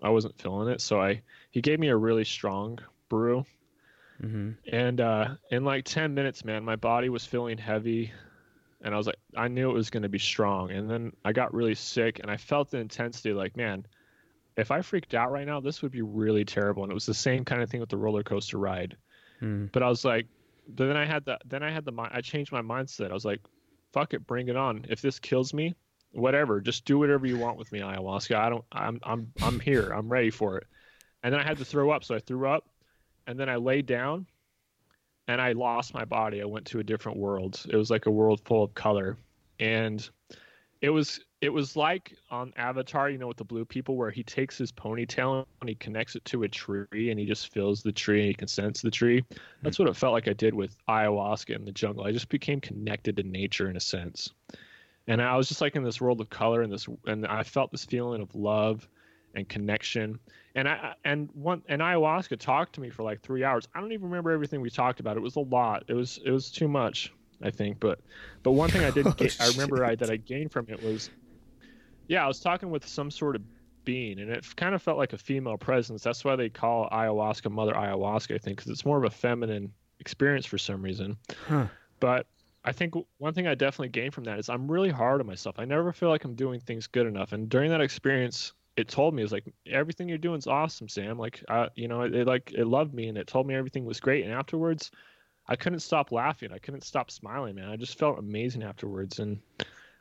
I wasn't feeling it. So I he gave me a really strong brew, mm-hmm. and uh, in like ten minutes, man, my body was feeling heavy, and I was like, I knew it was going to be strong. And then I got really sick, and I felt the intensity. Like, man, if I freaked out right now, this would be really terrible. And it was the same kind of thing with the roller coaster ride. Mm. But I was like, then I had the then I had the I changed my mindset. I was like, fuck it, bring it on. If this kills me, whatever, just do whatever you want with me, ayahuasca. I don't I'm I'm I'm here. I'm ready for it. And then I had to throw up, so I threw up, and then I laid down, and I lost my body. I went to a different world. It was like a world full of color, and it was it was like on Avatar, you know, with the blue people, where he takes his ponytail and he connects it to a tree, and he just feels the tree and he can sense the tree. Hmm. That's what it felt like I did with ayahuasca in the jungle. I just became connected to nature in a sense, and I was just like in this world of color and this, and I felt this feeling of love and connection. And I and one and ayahuasca talked to me for like three hours. I don't even remember everything we talked about. It was a lot. It was it was too much. I think. But but one thing I did oh, I remember I, that I gained from it was yeah, I was talking with some sort of being, and it kind of felt like a female presence. That's why they call ayahuasca Mother Ayahuasca, I think, because it's more of a feminine experience for some reason. Huh. But I think one thing I definitely gained from that is I'm really hard on myself. I never feel like I'm doing things good enough. And during that experience, it told me it's like everything you're doing is awesome, Sam. Like, I, you know, it, it like it loved me and it told me everything was great. And afterwards, I couldn't stop laughing. I couldn't stop smiling, man. I just felt amazing afterwards. And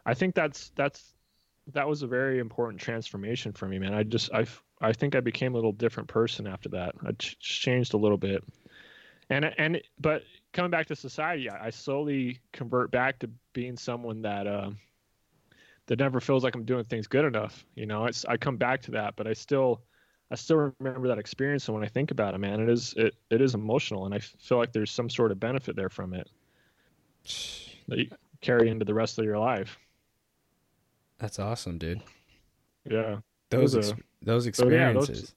I think that's that's that was a very important transformation for me, man. I just I I think I became a little different person after that. I ch- changed a little bit, and and but coming back to society, I, I slowly convert back to being someone that uh, that never feels like I'm doing things good enough. You know, it's I come back to that, but I still I still remember that experience, and when I think about it, man, it is it it is emotional, and I feel like there's some sort of benefit there from it that you carry into the rest of your life. That's awesome, dude. Yeah. Those ex- those experiences.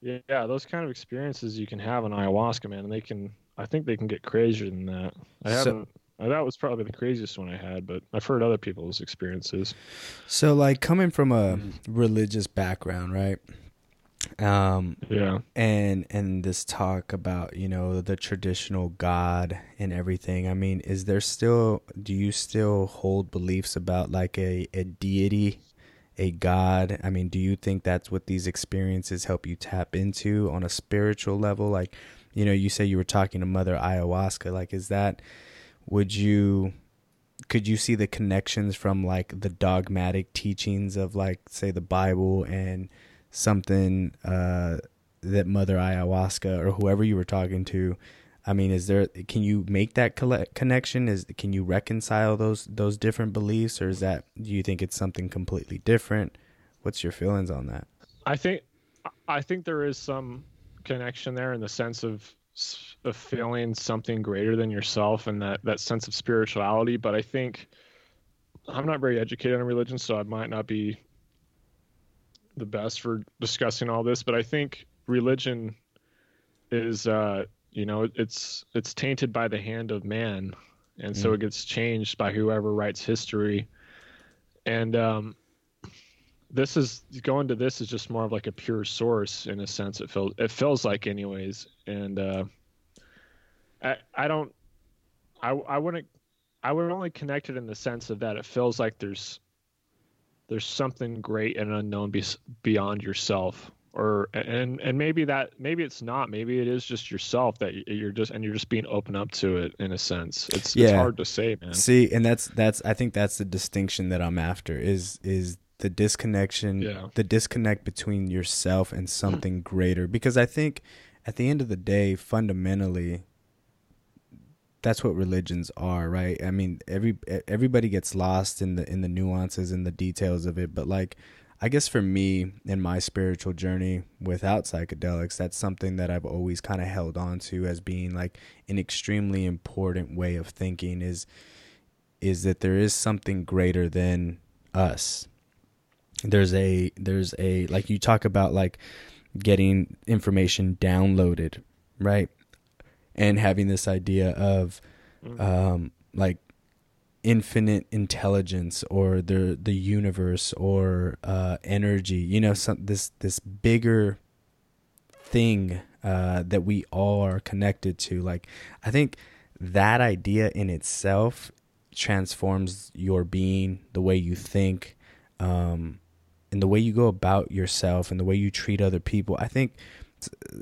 Yeah, those kind of experiences you can have on ayahuasca, man, and they can. I think they can get crazier than that. I So- haven't. Uh, that was probably the craziest one I had, but I've heard other people's experiences. So, like, coming from a religious background, right? Um, Yeah. and and this talk about you know the traditional god and everything i mean is there still do you still hold beliefs about like a, a deity a god i mean do you think that's what these experiences help you tap into on a spiritual level like you know you say you were talking to mother ayahuasca like is that would you could you see the connections from like the dogmatic teachings of like say the bible and something uh that mother ayahuasca or whoever you were talking to? I mean is there can you make that connection? Is can you reconcile those those different beliefs or is that do you think it's something completely different? What's your feelings on that? I think I think there is some connection there in the sense of of feeling something greater than yourself and that that sense of spirituality. But I think I'm not very educated on religion, so I might not be the best for discussing all this. But I think religion is, uh, you know, it's it's tainted by the hand of man, and so Mm. it gets changed by whoever writes history. And um, this is going to this is just more of like a pure source in a sense it feels it feels like anyways. And uh i i don't i i wouldn't i would only connect it in the sense of that it feels like there's there's something great and unknown be, beyond yourself. Or and and maybe that maybe it's not maybe it is just yourself that you're just and you're just being open up to it in a sense. It's it's hard to say man. See and that's that's i think that's the distinction that i'm after is is the disconnection Yeah. the disconnect between yourself and something mm. greater. Because i think at the end of the day fundamentally that's what religions are right? I mean every everybody gets lost in the in the nuances and the details of it. But like i guess for me in my spiritual journey without psychedelics that's something that i've always kind of held on to as being like an extremely important way of thinking is is that there is something greater than us there's a there's a like you talk about like getting information downloaded right? And having this idea of um like infinite intelligence or the the universe or uh energy you know some this this bigger thing uh that we all are connected to. Like i think that idea in itself transforms your being the way you think um and the way you go about yourself and the way you treat other people i think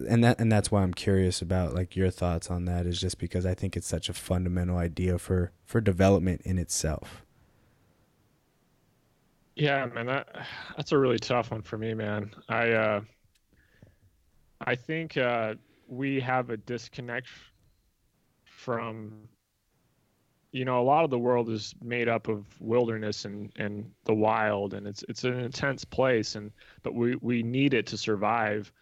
and that and that's why i'm curious about like your thoughts on that is just because i think it's such a fundamental idea for for development in itself Yeah, man, that that's a really tough one for me, man. I uh I think uh we have a disconnect from you know, a lot of the world is made up of wilderness and and the wild and it's it's an intense place and but we we need it to survive.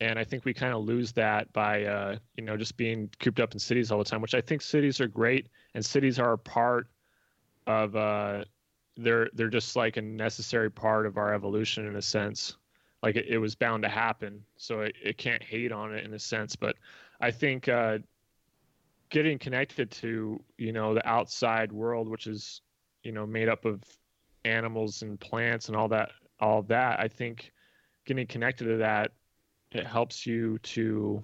And I think we kind of lose that by uh you know, just being cooped up in cities all the time, which I think cities are great and cities are a part of uh they're they're just like a necessary part of our evolution in a sense like it, it was bound to happen so it, it can't hate on it in a sense but i think uh getting connected to you know the outside world which is you know made up of animals and plants and all that all that i think getting connected to that it helps you to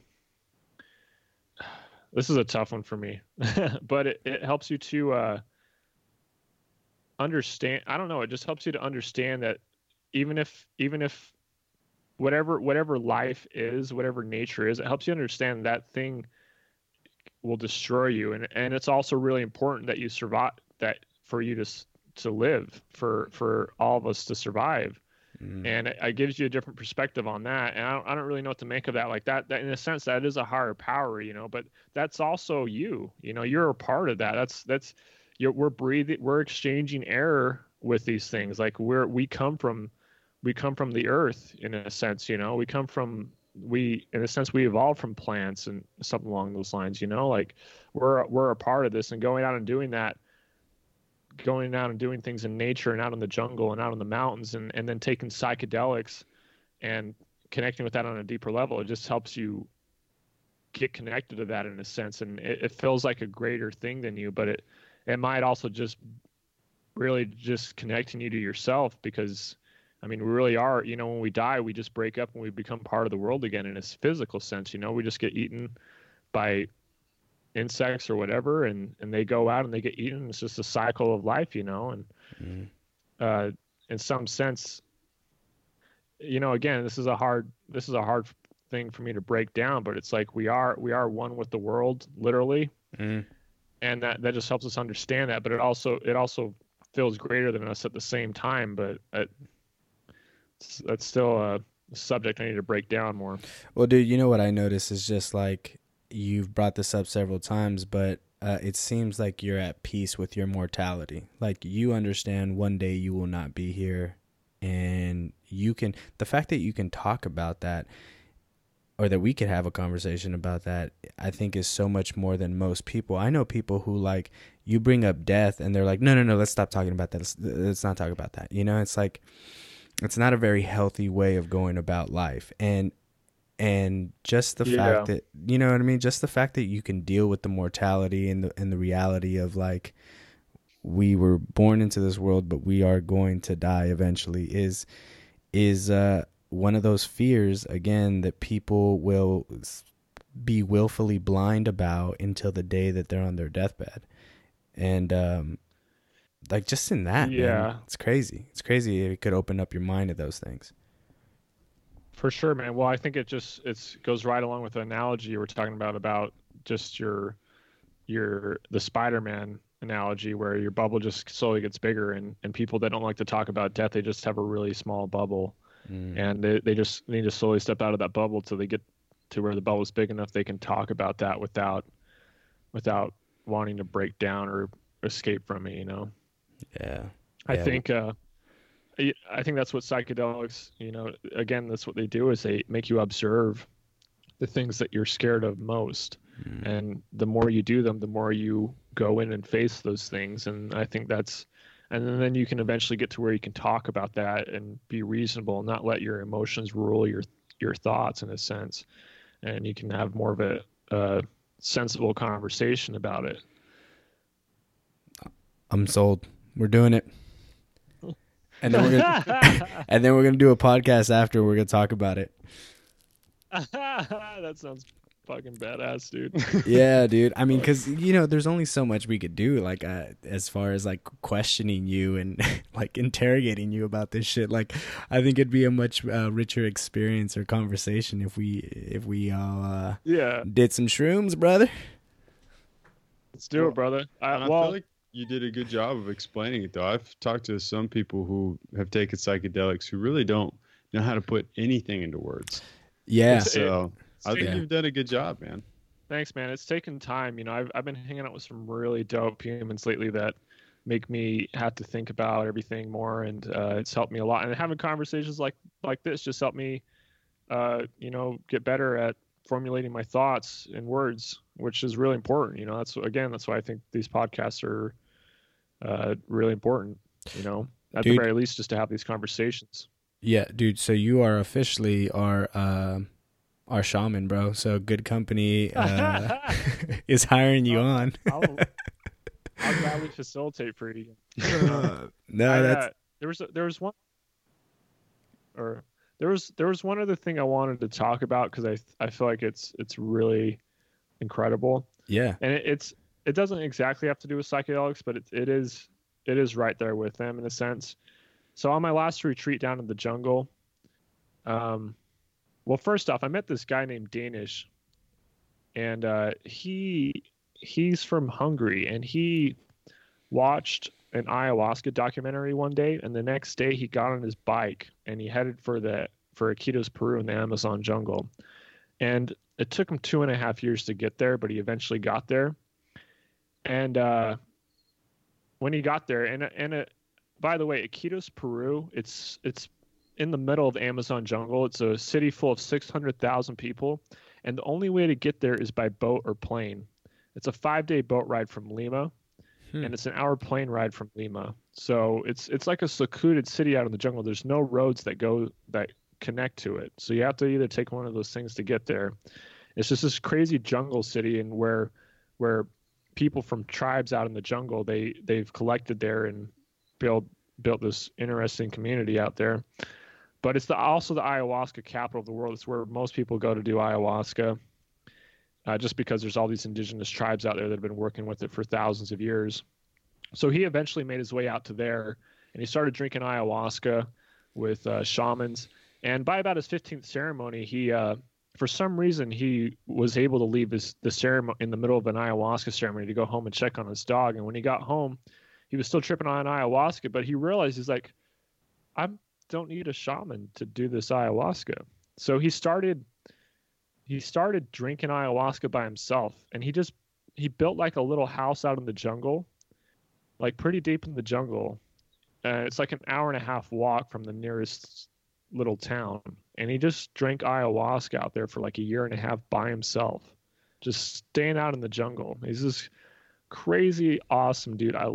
this is a tough one for me but it, it helps you to uh understand i don't know it just helps you to understand that even if even if whatever whatever life is whatever nature is it helps you understand that thing will destroy you. And and it's also really important that you survive that for you to to live for for all of us to survive. Mm. and it, it gives you a different perspective on that. And I don't, I don't really know what to make of that. Like that, that in a sense that is a higher power you know but that's also you you know you're a part of that. That's that's you're, we're breathing we're exchanging air with these things. Like we're we come from we come from the earth in a sense you know we come from we in a sense we evolved from plants and something along those lines you know like we're we're a part of this and going out and doing that going out and doing things in nature and out in the jungle and out in the mountains and, and then taking psychedelics and connecting with that on a deeper level, it just helps you get connected to that in a sense, and it, it feels like a greater thing than you, but it it might also just really just connecting you to yourself because I mean, we really are, you know, when we die, we just break up and we become part of the world again in a physical sense, you know, we just get eaten by insects or whatever and and they go out and they get eaten it's just a cycle of life you know and mm. uh in some sense you know again this is a hard this is a hard thing for me to break down but it's like we are we are one with the world literally mm. and that that just helps us understand that but it also it also feels greater than us at the same time but it, that's still a subject i need to break down more well dude you know what i notice is just like you've brought this up several times, but uh, it seems like you're at peace with your mortality. Like you understand one day you will not be here, and you can. The fact that you can talk about that, or that we could have a conversation about that, I think is so much more than most people. I know people who like you bring up death, and they're like, no, no, no, let's stop talking about that. Let's, let's not talk about that. You know, it's like it's not a very healthy way of going about life, and and just the yeah. fact that you know what I mean, just the fact that you can deal with the mortality and the and the reality of like we were born into this world, but we are going to die eventually is is uh, one of those fears again that people will be willfully blind about until the day that they're on their deathbed, and um, like just in that, yeah, man, it's crazy. It's crazy. It could open up your mind to those things. For sure, man. Well, I think it just it goes right along with the analogy you were talking about about just your your the Spider-Man analogy where your bubble just slowly gets bigger and and people that don't like to talk about death they just have a really small bubble mm. and they, they just need to slowly step out of that bubble till they get to where the bubble is big enough they can talk about that without without wanting to break down or escape from it you know yeah i yeah. think uh I think that's what psychedelics, you know, again, that's what they do is they make you observe the things that you're scared of most. Mm. And the more you do them, the more you go in and face those things. And I think that's, and then you can eventually get to where you can talk about that and be reasonable and not let your emotions rule your, your thoughts in a sense. And you can have more of a, a sensible conversation about it. I'm sold. We're doing it and then we're gonna and then we're gonna do a podcast after. We're gonna talk about it. that sounds fucking badass, dude. yeah, dude. I mean, because you know, there's only so much we could do, like uh, as far as like questioning you and like interrogating you about this shit. Like, I think it'd be a much uh, richer experience or conversation if we if we all uh, yeah did some shrooms, brother. Let's do it, brother. I, I well, feel like you did a good job of explaining it, though. I've talked to some people who have taken psychedelics who really don't know how to put anything into words. Yeah. So I think yeah. you've done a good job, man. Thanks, man. It's taken time. You know, I've I've been hanging out with some really dope humans lately that make me have to think about everything more, and uh, it's helped me a lot. And having conversations like like this just helped me, uh, you know, get better at formulating my thoughts in words, which is really important. You know, that's again, that's why I think these podcasts are uh, really important. You know, at dude, the very least, just to have these conversations. Yeah, dude. So you are officially our uh, our shaman, bro. So good company uh, is hiring you I'll, on. I'll, I'll gladly facilitate for you. no, I, that's uh, there was there was one or there was there was one other thing I wanted to talk about because I I feel like it's it's really incredible. Yeah, and it, it's it doesn't exactly have to do with psychedelics, but it, it is it is right there with them in a sense. So on my last retreat down in the jungle, um, well, first off, I met this guy named Danish, and uh, he he's from Hungary, and he watched an ayahuasca documentary one day, and the next day he got on his bike and he headed for the for Iquitos, Peru, in the Amazon jungle, and it took him two and a half years to get there, but he eventually got there and uh, when he got there, and and it, by the way, Iquitos, Peru, it's it's in the middle of the Amazon jungle. It's a city full of 600,000 people, and the only way to get there is by boat or plane. It's a five-day boat ride from Lima, hmm. and it's an hour plane ride from Lima. So it's it's like a secluded city out in the jungle. There's no roads that go that connect to it. So you have to either take one of those things to get there. It's just this crazy jungle city, and where where people from tribes out in the jungle they they've collected there and built built this interesting community out there. But it's the, also the ayahuasca capital of the world. It's where most people go to do ayahuasca, uh, just because there's all these indigenous tribes out there that have been working with it for thousands of years. So he eventually made his way out to there, and he started drinking ayahuasca with uh, shamans. And by about his 15th ceremony, he, uh, for some reason, he was able to leave his the ceremony in the middle of an ayahuasca ceremony to go home and check on his dog. And when he got home, he was still tripping on ayahuasca, but he realized he's like, I don't need a shaman to do this ayahuasca. So he started he started drinking ayahuasca by himself and he just he built like a little house out in the jungle like pretty deep in the jungle uh, it's like an hour and a half walk from the nearest little town and he just drank ayahuasca out there for like a year and a half by himself just staying out in the jungle he's this crazy awesome dude i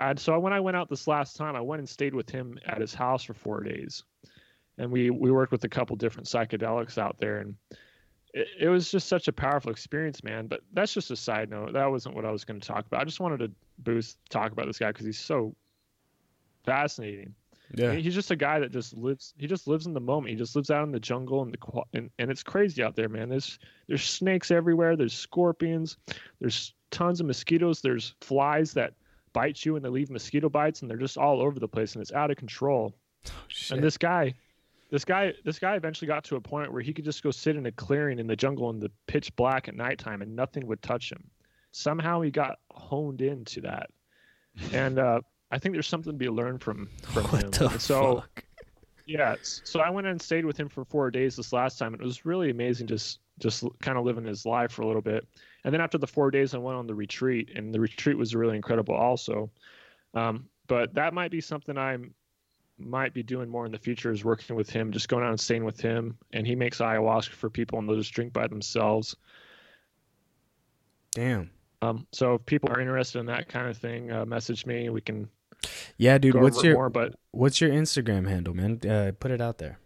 i, so when i went out this last time i went and stayed with him at his house for four days and we we worked with a couple different psychedelics out there and it was just such a powerful experience, man. But that's just a side note. That wasn't what I was going to talk about. I just wanted to boost talk about this guy because he's so fascinating. Yeah, he's just a guy that just lives. He just lives in the moment. He just lives out in the jungle and the and, and it's crazy out there, man. There's there's snakes everywhere. There's scorpions. There's tons of mosquitoes. There's flies that bite you and they leave mosquito bites and they're just all over the place and it's out of control. Oh, and this guy, this guy this guy eventually got to a point where he could just go sit in a clearing in the jungle in the pitch black at nighttime and nothing would touch him somehow he got honed into that and uh, i think there's something to be learned from from what him the and so fuck? yeah so i went and stayed with him for four days this last time and it was really amazing just just kind of living his life for a little bit and then after the four days i went on the retreat and the retreat was really incredible also um, but that might be something i'm might be doing more in the future is working with him, just going out and staying with him, and he makes ayahuasca for people, and they'll just drink by themselves. Damn. Um, so if people are interested in that kind of thing, uh, message me. We can. Yeah, dude. What's your more, but what's your Instagram handle, man? Uh, put it out there.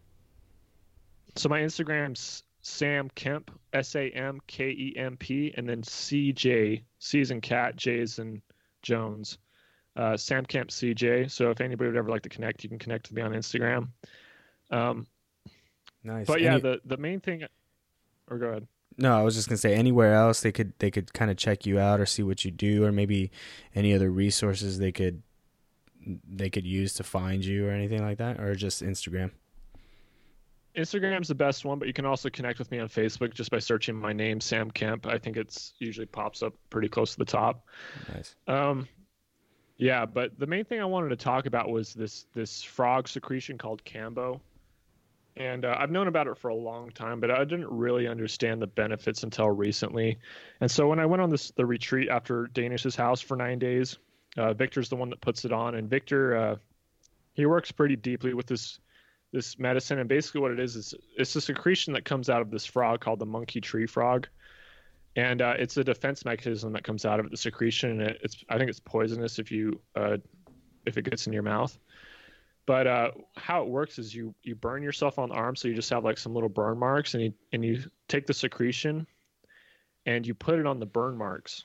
So my Instagram's Sam Kemp, S A M K E M P, and then C J, in cat, J is Jones uh, Sam Kemp CJ. So if anybody would ever like to connect, you can connect with me on Instagram. Um, nice. But yeah, Any... the the main thing. Or go ahead. No, I was just gonna say anywhere else they could they could kind of check you out or see what you do, or maybe any other resources they could they could use to find you or anything like that, or just Instagram. Instagram's the best one, but you can also connect with me on Facebook just by searching my name, Sam Kemp. I think it's usually pops up pretty close to the top. Nice. Um, yeah, but the main thing I wanted to talk about was this this frog secretion called kambo, and uh, I've known about it for a long time, but I didn't really understand the benefits until recently. And so when I went on this the retreat after Danish's house for nine days, uh, Victor's the one that puts it on, and Victor uh, he works pretty deeply with this this medicine, and basically what it is is it's a secretion that comes out of this frog called the monkey tree frog and uh, it's a defense mechanism that comes out of it, the secretion. And it's I think it's poisonous if you uh, if it gets in your mouth. But uh, how it works is you you burn yourself on the arm, so you just have like some little burn marks, and you and you take the secretion, and you put it on the burn marks,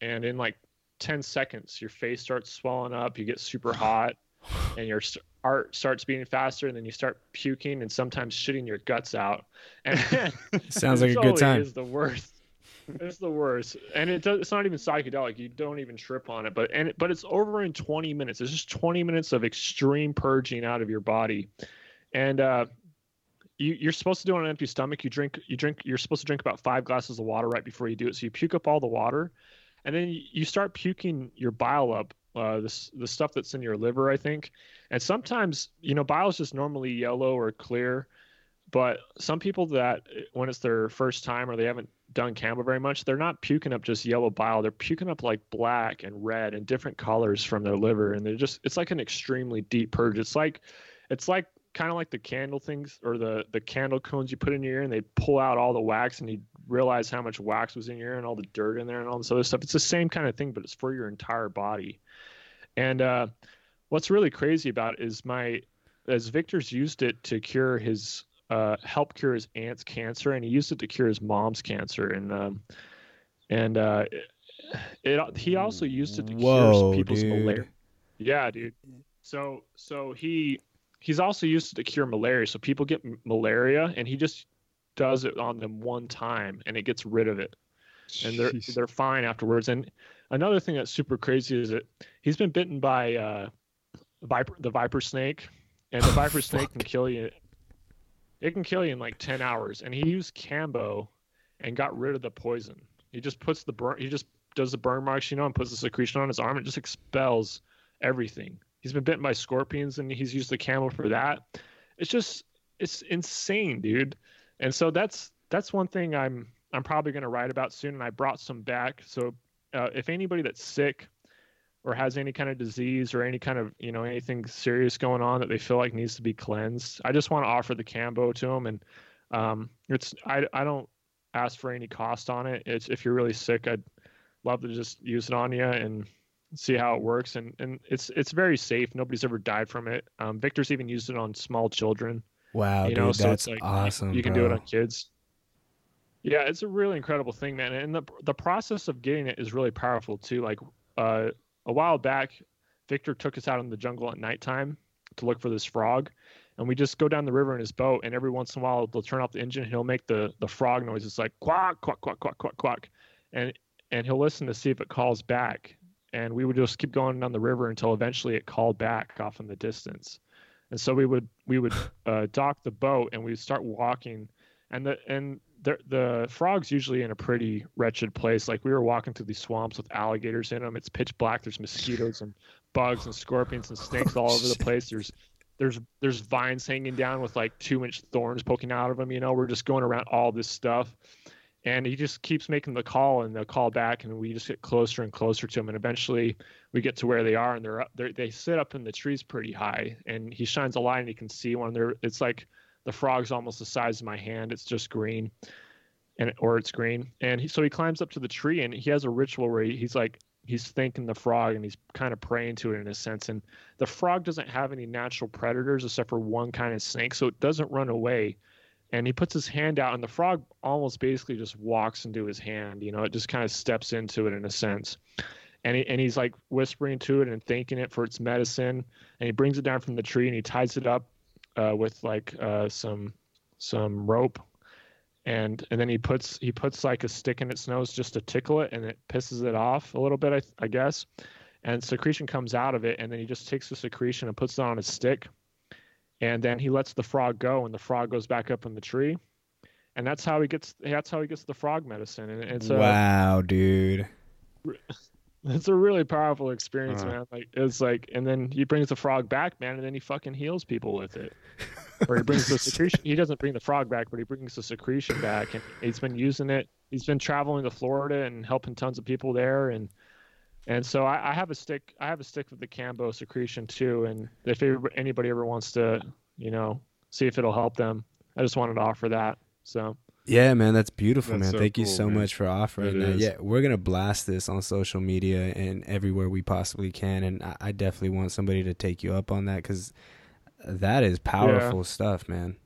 and in like 10 seconds, your face starts swelling up, you get super hot, and your heart starts beating faster, and then you start puking and sometimes shitting your guts out. And sounds like a good time. Is the worst it's the worst, and it does, it's not even psychedelic. You don't even trip on it, but and but it's over in 20 minutes. It's just 20 minutes of extreme purging out of your body, and uh, you you're supposed to do it on an empty stomach. You drink you drink. You're supposed to drink about five glasses of water right before you do it. So you puke up all the water, and then you start puking your bile up. Uh, the stuff that's in your liver, I think, and sometimes you know bile is just normally yellow or clear, but some people that when it's their first time or they haven't done Kambo very much, they're not puking up just yellow bile. They're puking up like black and red and different colors from their liver, and they're just it's like an extremely deep purge. It's like it's like kind of like the candle things or the the candle cones you put in your ear and they pull out all the wax and you realize how much wax was in your ear and all the dirt in there and all this other stuff. It's the same kind of thing, but it's for your entire body. And uh, what's really crazy about it is my as Victor's used it to cure his uh, help cure his aunt's cancer, and he used it to cure his mom's cancer, and um, and uh, it, it he also used it to Whoa, cure people's malaria. Yeah, dude. So so he he's also used it to cure malaria. So people get malaria, and he just does it on them one time, and it gets rid of it, and they're Jeez. they're fine afterwards. And another thing that's super crazy is that he's been bitten by uh, viper the viper snake, and the viper snake can kill you. It can kill you in like ten hours, and he used Kambo, and got rid of the poison. He just puts the burn. He just does the burn marks, you know, and puts the secretion on his arm. It just expels everything. He's been bitten by scorpions, and he's used the camel for that. It's just it's insane, dude. And so that's that's one thing I'm I'm probably going to write about soon. And I brought some back. So uh, if anybody that's sick or has any kind of disease or any kind of you know anything serious going on that they feel like needs to be cleansed, I just want to offer the Kambo to them. And um, it's I I don't ask for any cost on it. It's if you're really sick, I'd love to just use it on you and see how it works. And and it's it's very safe. Nobody's ever died from it. Um, Victor's even used it on small children Wow, you dude, know so that's it's like awesome. you can do it on kids yeah it's a really incredible thing man and the the process of getting it is really powerful too like uh a while back victor took us out in the jungle at nighttime to look for this frog and we just go down the river in his boat and every once in a while they'll turn off the engine and he'll make the the frog noise it's like quack quack quack quack quack quack and and he'll listen to see if it calls back and we would just keep going down the river until eventually it called back off in the distance. And so we would we would uh, dock the boat and we'd start walking. And the and the the frogs usually in a pretty wretched place. Like we were walking through these swamps with alligators in them it's pitch black. There's mosquitoes and bugs and scorpions and snakes all over the place. There's there's there's vines hanging down with like two inch thorns poking out of them you know? We're just going around all this stuff and he just keeps making the call and the call back and we just get closer and closer to him and eventually we get to where they are and they're up they're, they sit up in the trees pretty high and he shines a light and he can see one there it's like the frog's almost the size of my hand it's just green and or it's green and he, so he climbs up to the tree and he has a ritual where he, he's like he's thanking the frog and he's kind of praying to it in a sense and the frog doesn't have any natural predators except for one kind of snake so it doesn't run away and he puts his hand out and the frog almost basically just walks into his hand you know it just kind of steps into it in a sense. And, he, and he's like whispering to it and thanking it for its medicine and he brings it down from the tree and he ties it up uh, with like uh, some some rope. And and then he puts he puts like a stick in its nose just to tickle it and it pisses it off a little bit I, I guess. And secretion comes out of it and then he just takes the secretion and puts it on a stick and then he lets the frog go and the frog goes back up in the tree. And that's how he gets that's how he gets the frog medicine. And it's a wow, dude. it's a really powerful experience Uh. man. Like it's like and then he brings the frog back man and then he fucking heals people with it. Or he brings the secretion he doesn't bring the frog back but he brings the secretion back and he's been using it. He's been traveling to florida and helping tons of people there and and so I, I have a stick i have a stick with the kambo secretion too and if anybody ever wants to you know see if it'll help them i just wanted to offer that so Yeah, man, that's beautiful, That's man. so Thank you so man. much for offering It that. is. Yeah, we're gonna blast this on social media and everywhere we possibly can, and I, I definitely want somebody to take you up on that because that is powerful stuff, man.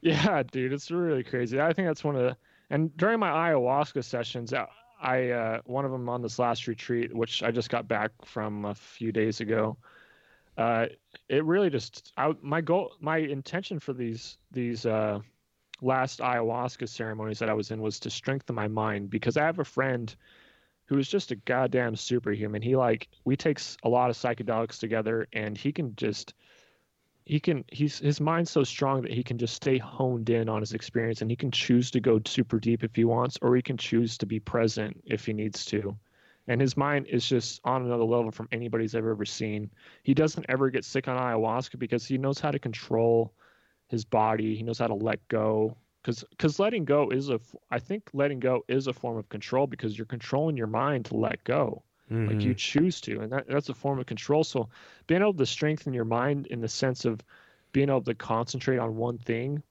Yeah, dude, it's really crazy. I think that's one of the and during my ayahuasca sessions, I, uh, one of them on this last retreat, which I just got back from a few days ago. Uh, it really just I, my goal, my intention for these these uh, last ayahuasca ceremonies that I was in was to strengthen my mind because I have a friend who is just a goddamn superhuman. He like we takes a lot of psychedelics together, and he can just he can he's his mind's so strong that he can just stay honed in on his experience and he can choose to go super deep if he wants or he can choose to be present if he needs to. And his mind is just on another level from anybody's ever ever seen. He doesn't ever get sick on ayahuasca because he knows how to control his body. He knows how to let go. Because because letting go is a i think letting go is a form of control because you're controlling your mind to let go like Mhm. you choose to and that, that's a form of control so being able to strengthen your mind in the sense of being able to concentrate on one thing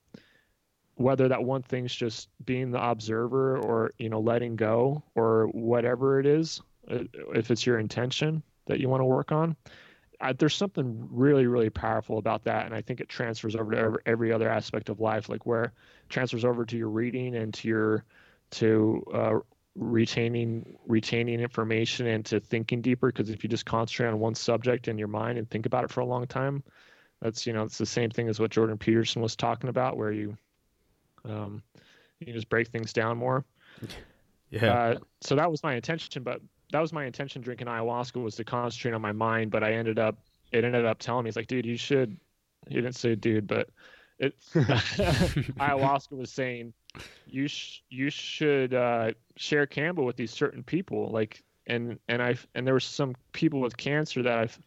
whether that one thing's just being the observer or you know letting go or whatever it is uh, if it's your intention that you want to work on I, there's something really really powerful about that, and I think it transfers over to every, every other aspect of life, like where it transfers over to your reading and to your to uh, retaining retaining information and to thinking deeper. Because if you just concentrate on one subject in your mind and think about it for a long time, that's you know it's the same thing as what Jordan Peterson was talking about, where you um, you just break things down more. Yeah. Uh, so that was my intention, but that was my intention drinking ayahuasca was to concentrate on my mind. But I ended up, it ended up telling me, it's like, dude, you should. He didn't say dude, but it ayahuasca was saying you sh- you should uh, share Kambo with these certain people, like and and I and there were some people with cancer that I've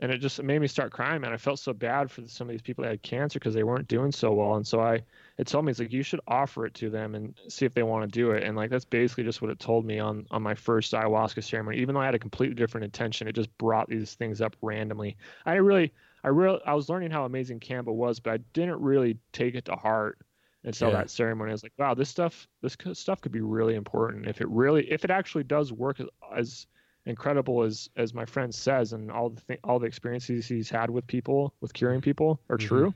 and it just made me start crying, man. I felt so bad for some of these people that had cancer because they weren't doing so well, and so I it told me it's like you should offer it to them and see if they want to do it, and like that's basically just what it told me on on my first ayahuasca ceremony. Even though I had a completely different intention, it just brought these things up randomly. I really, I really, I was learning how amazing kambo was, but I didn't really take it to heart until Yeah. that ceremony. I was like, wow, this stuff, this stuff could be really important if it really, if it actually does work as, as incredible as as my friend says, and all the th- all the experiences he's had with people, with curing people, are Mhm. true.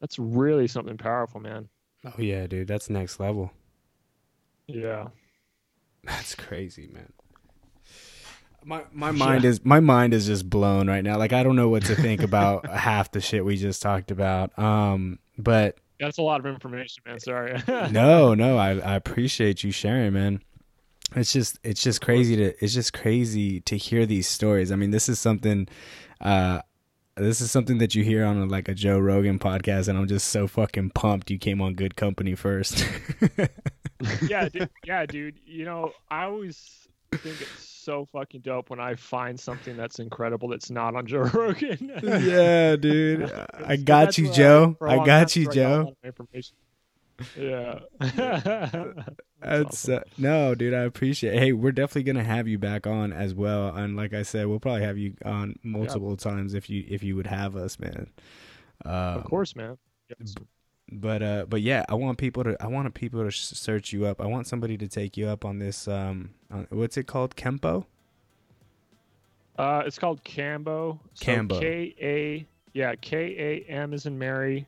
That's really something powerful, man. Oh yeah, dude, that's next level. Yeah. That's crazy, man. My my mind is my mind is just blown right now. Like I don't know what to think about half the shit we just talked about. Um, but That's a lot of information, man. Sorry. no, no, I I appreciate you sharing, man. It's just it's just crazy to it's just crazy to hear these stories. I mean, this is something uh this is something that you hear on a, like a Joe Rogan podcast and I'm just so fucking pumped you came on good company first. yeah, dude, yeah, dude. You know, I always think it's so fucking dope when I find something that's incredible that's not on Joe Rogan. yeah, dude. I got you, Joe. I, got you, I got a Joe. Yeah. That's awesome. uh, no, dude. I appreciate. Hey, we're definitely gonna have you back on as well. And like I said, we'll probably have you on multiple times if you if you would have us, man. Um, of course, man. Yes. But uh, but yeah, I want people to I want people to search you up. I want somebody to take you up on this. Um, on, what's it called? Kempo. Uh, it's called Kambo. So K A yeah K A M is in Mary,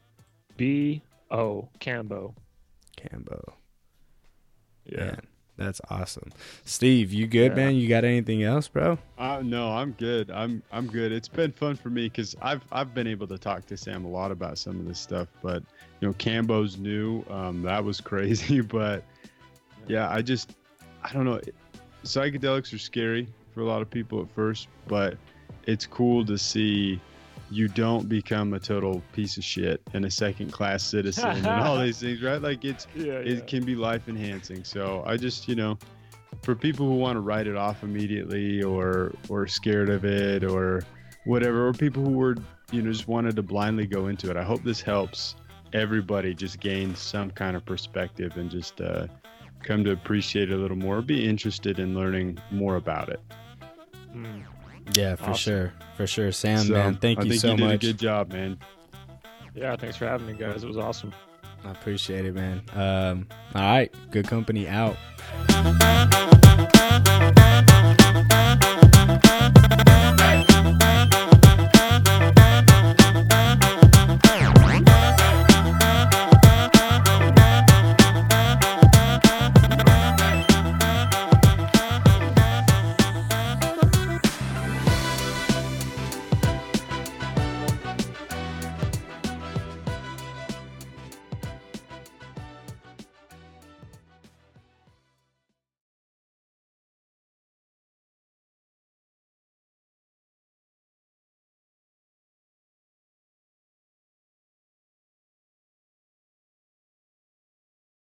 B O Kambo. Kambo. Yeah. Man, that's awesome. Steve, you good, Yeah. man? You got anything else, bro? Uh, no, I'm good. I'm I'm good. It's been fun for me because I've I've been able to talk to Sam a lot about some of this stuff. But you know, Kambo's new. Um, that was crazy. But yeah, I just I don't know. Psychedelics are scary for a lot of people at first, but it's cool to see you don't become a total piece of shit and a second class citizen and all these things, right? Like it's Yeah. it can be life enhancing. So I just, you know, for people who want to write it off immediately or or scared of it or whatever, or people who were, you know, just wanted to blindly go into it. I hope this helps everybody just gain some kind of perspective and just uh, come to appreciate it a little more, be interested in learning more about it. Mm. Yeah, for Awesome. sure, for sure. Sam, So, man, thank I you think so you did much. a good job, man. Yeah. Thanks for having me, guys. It was awesome. I appreciate it, man. Um, all right, good company out.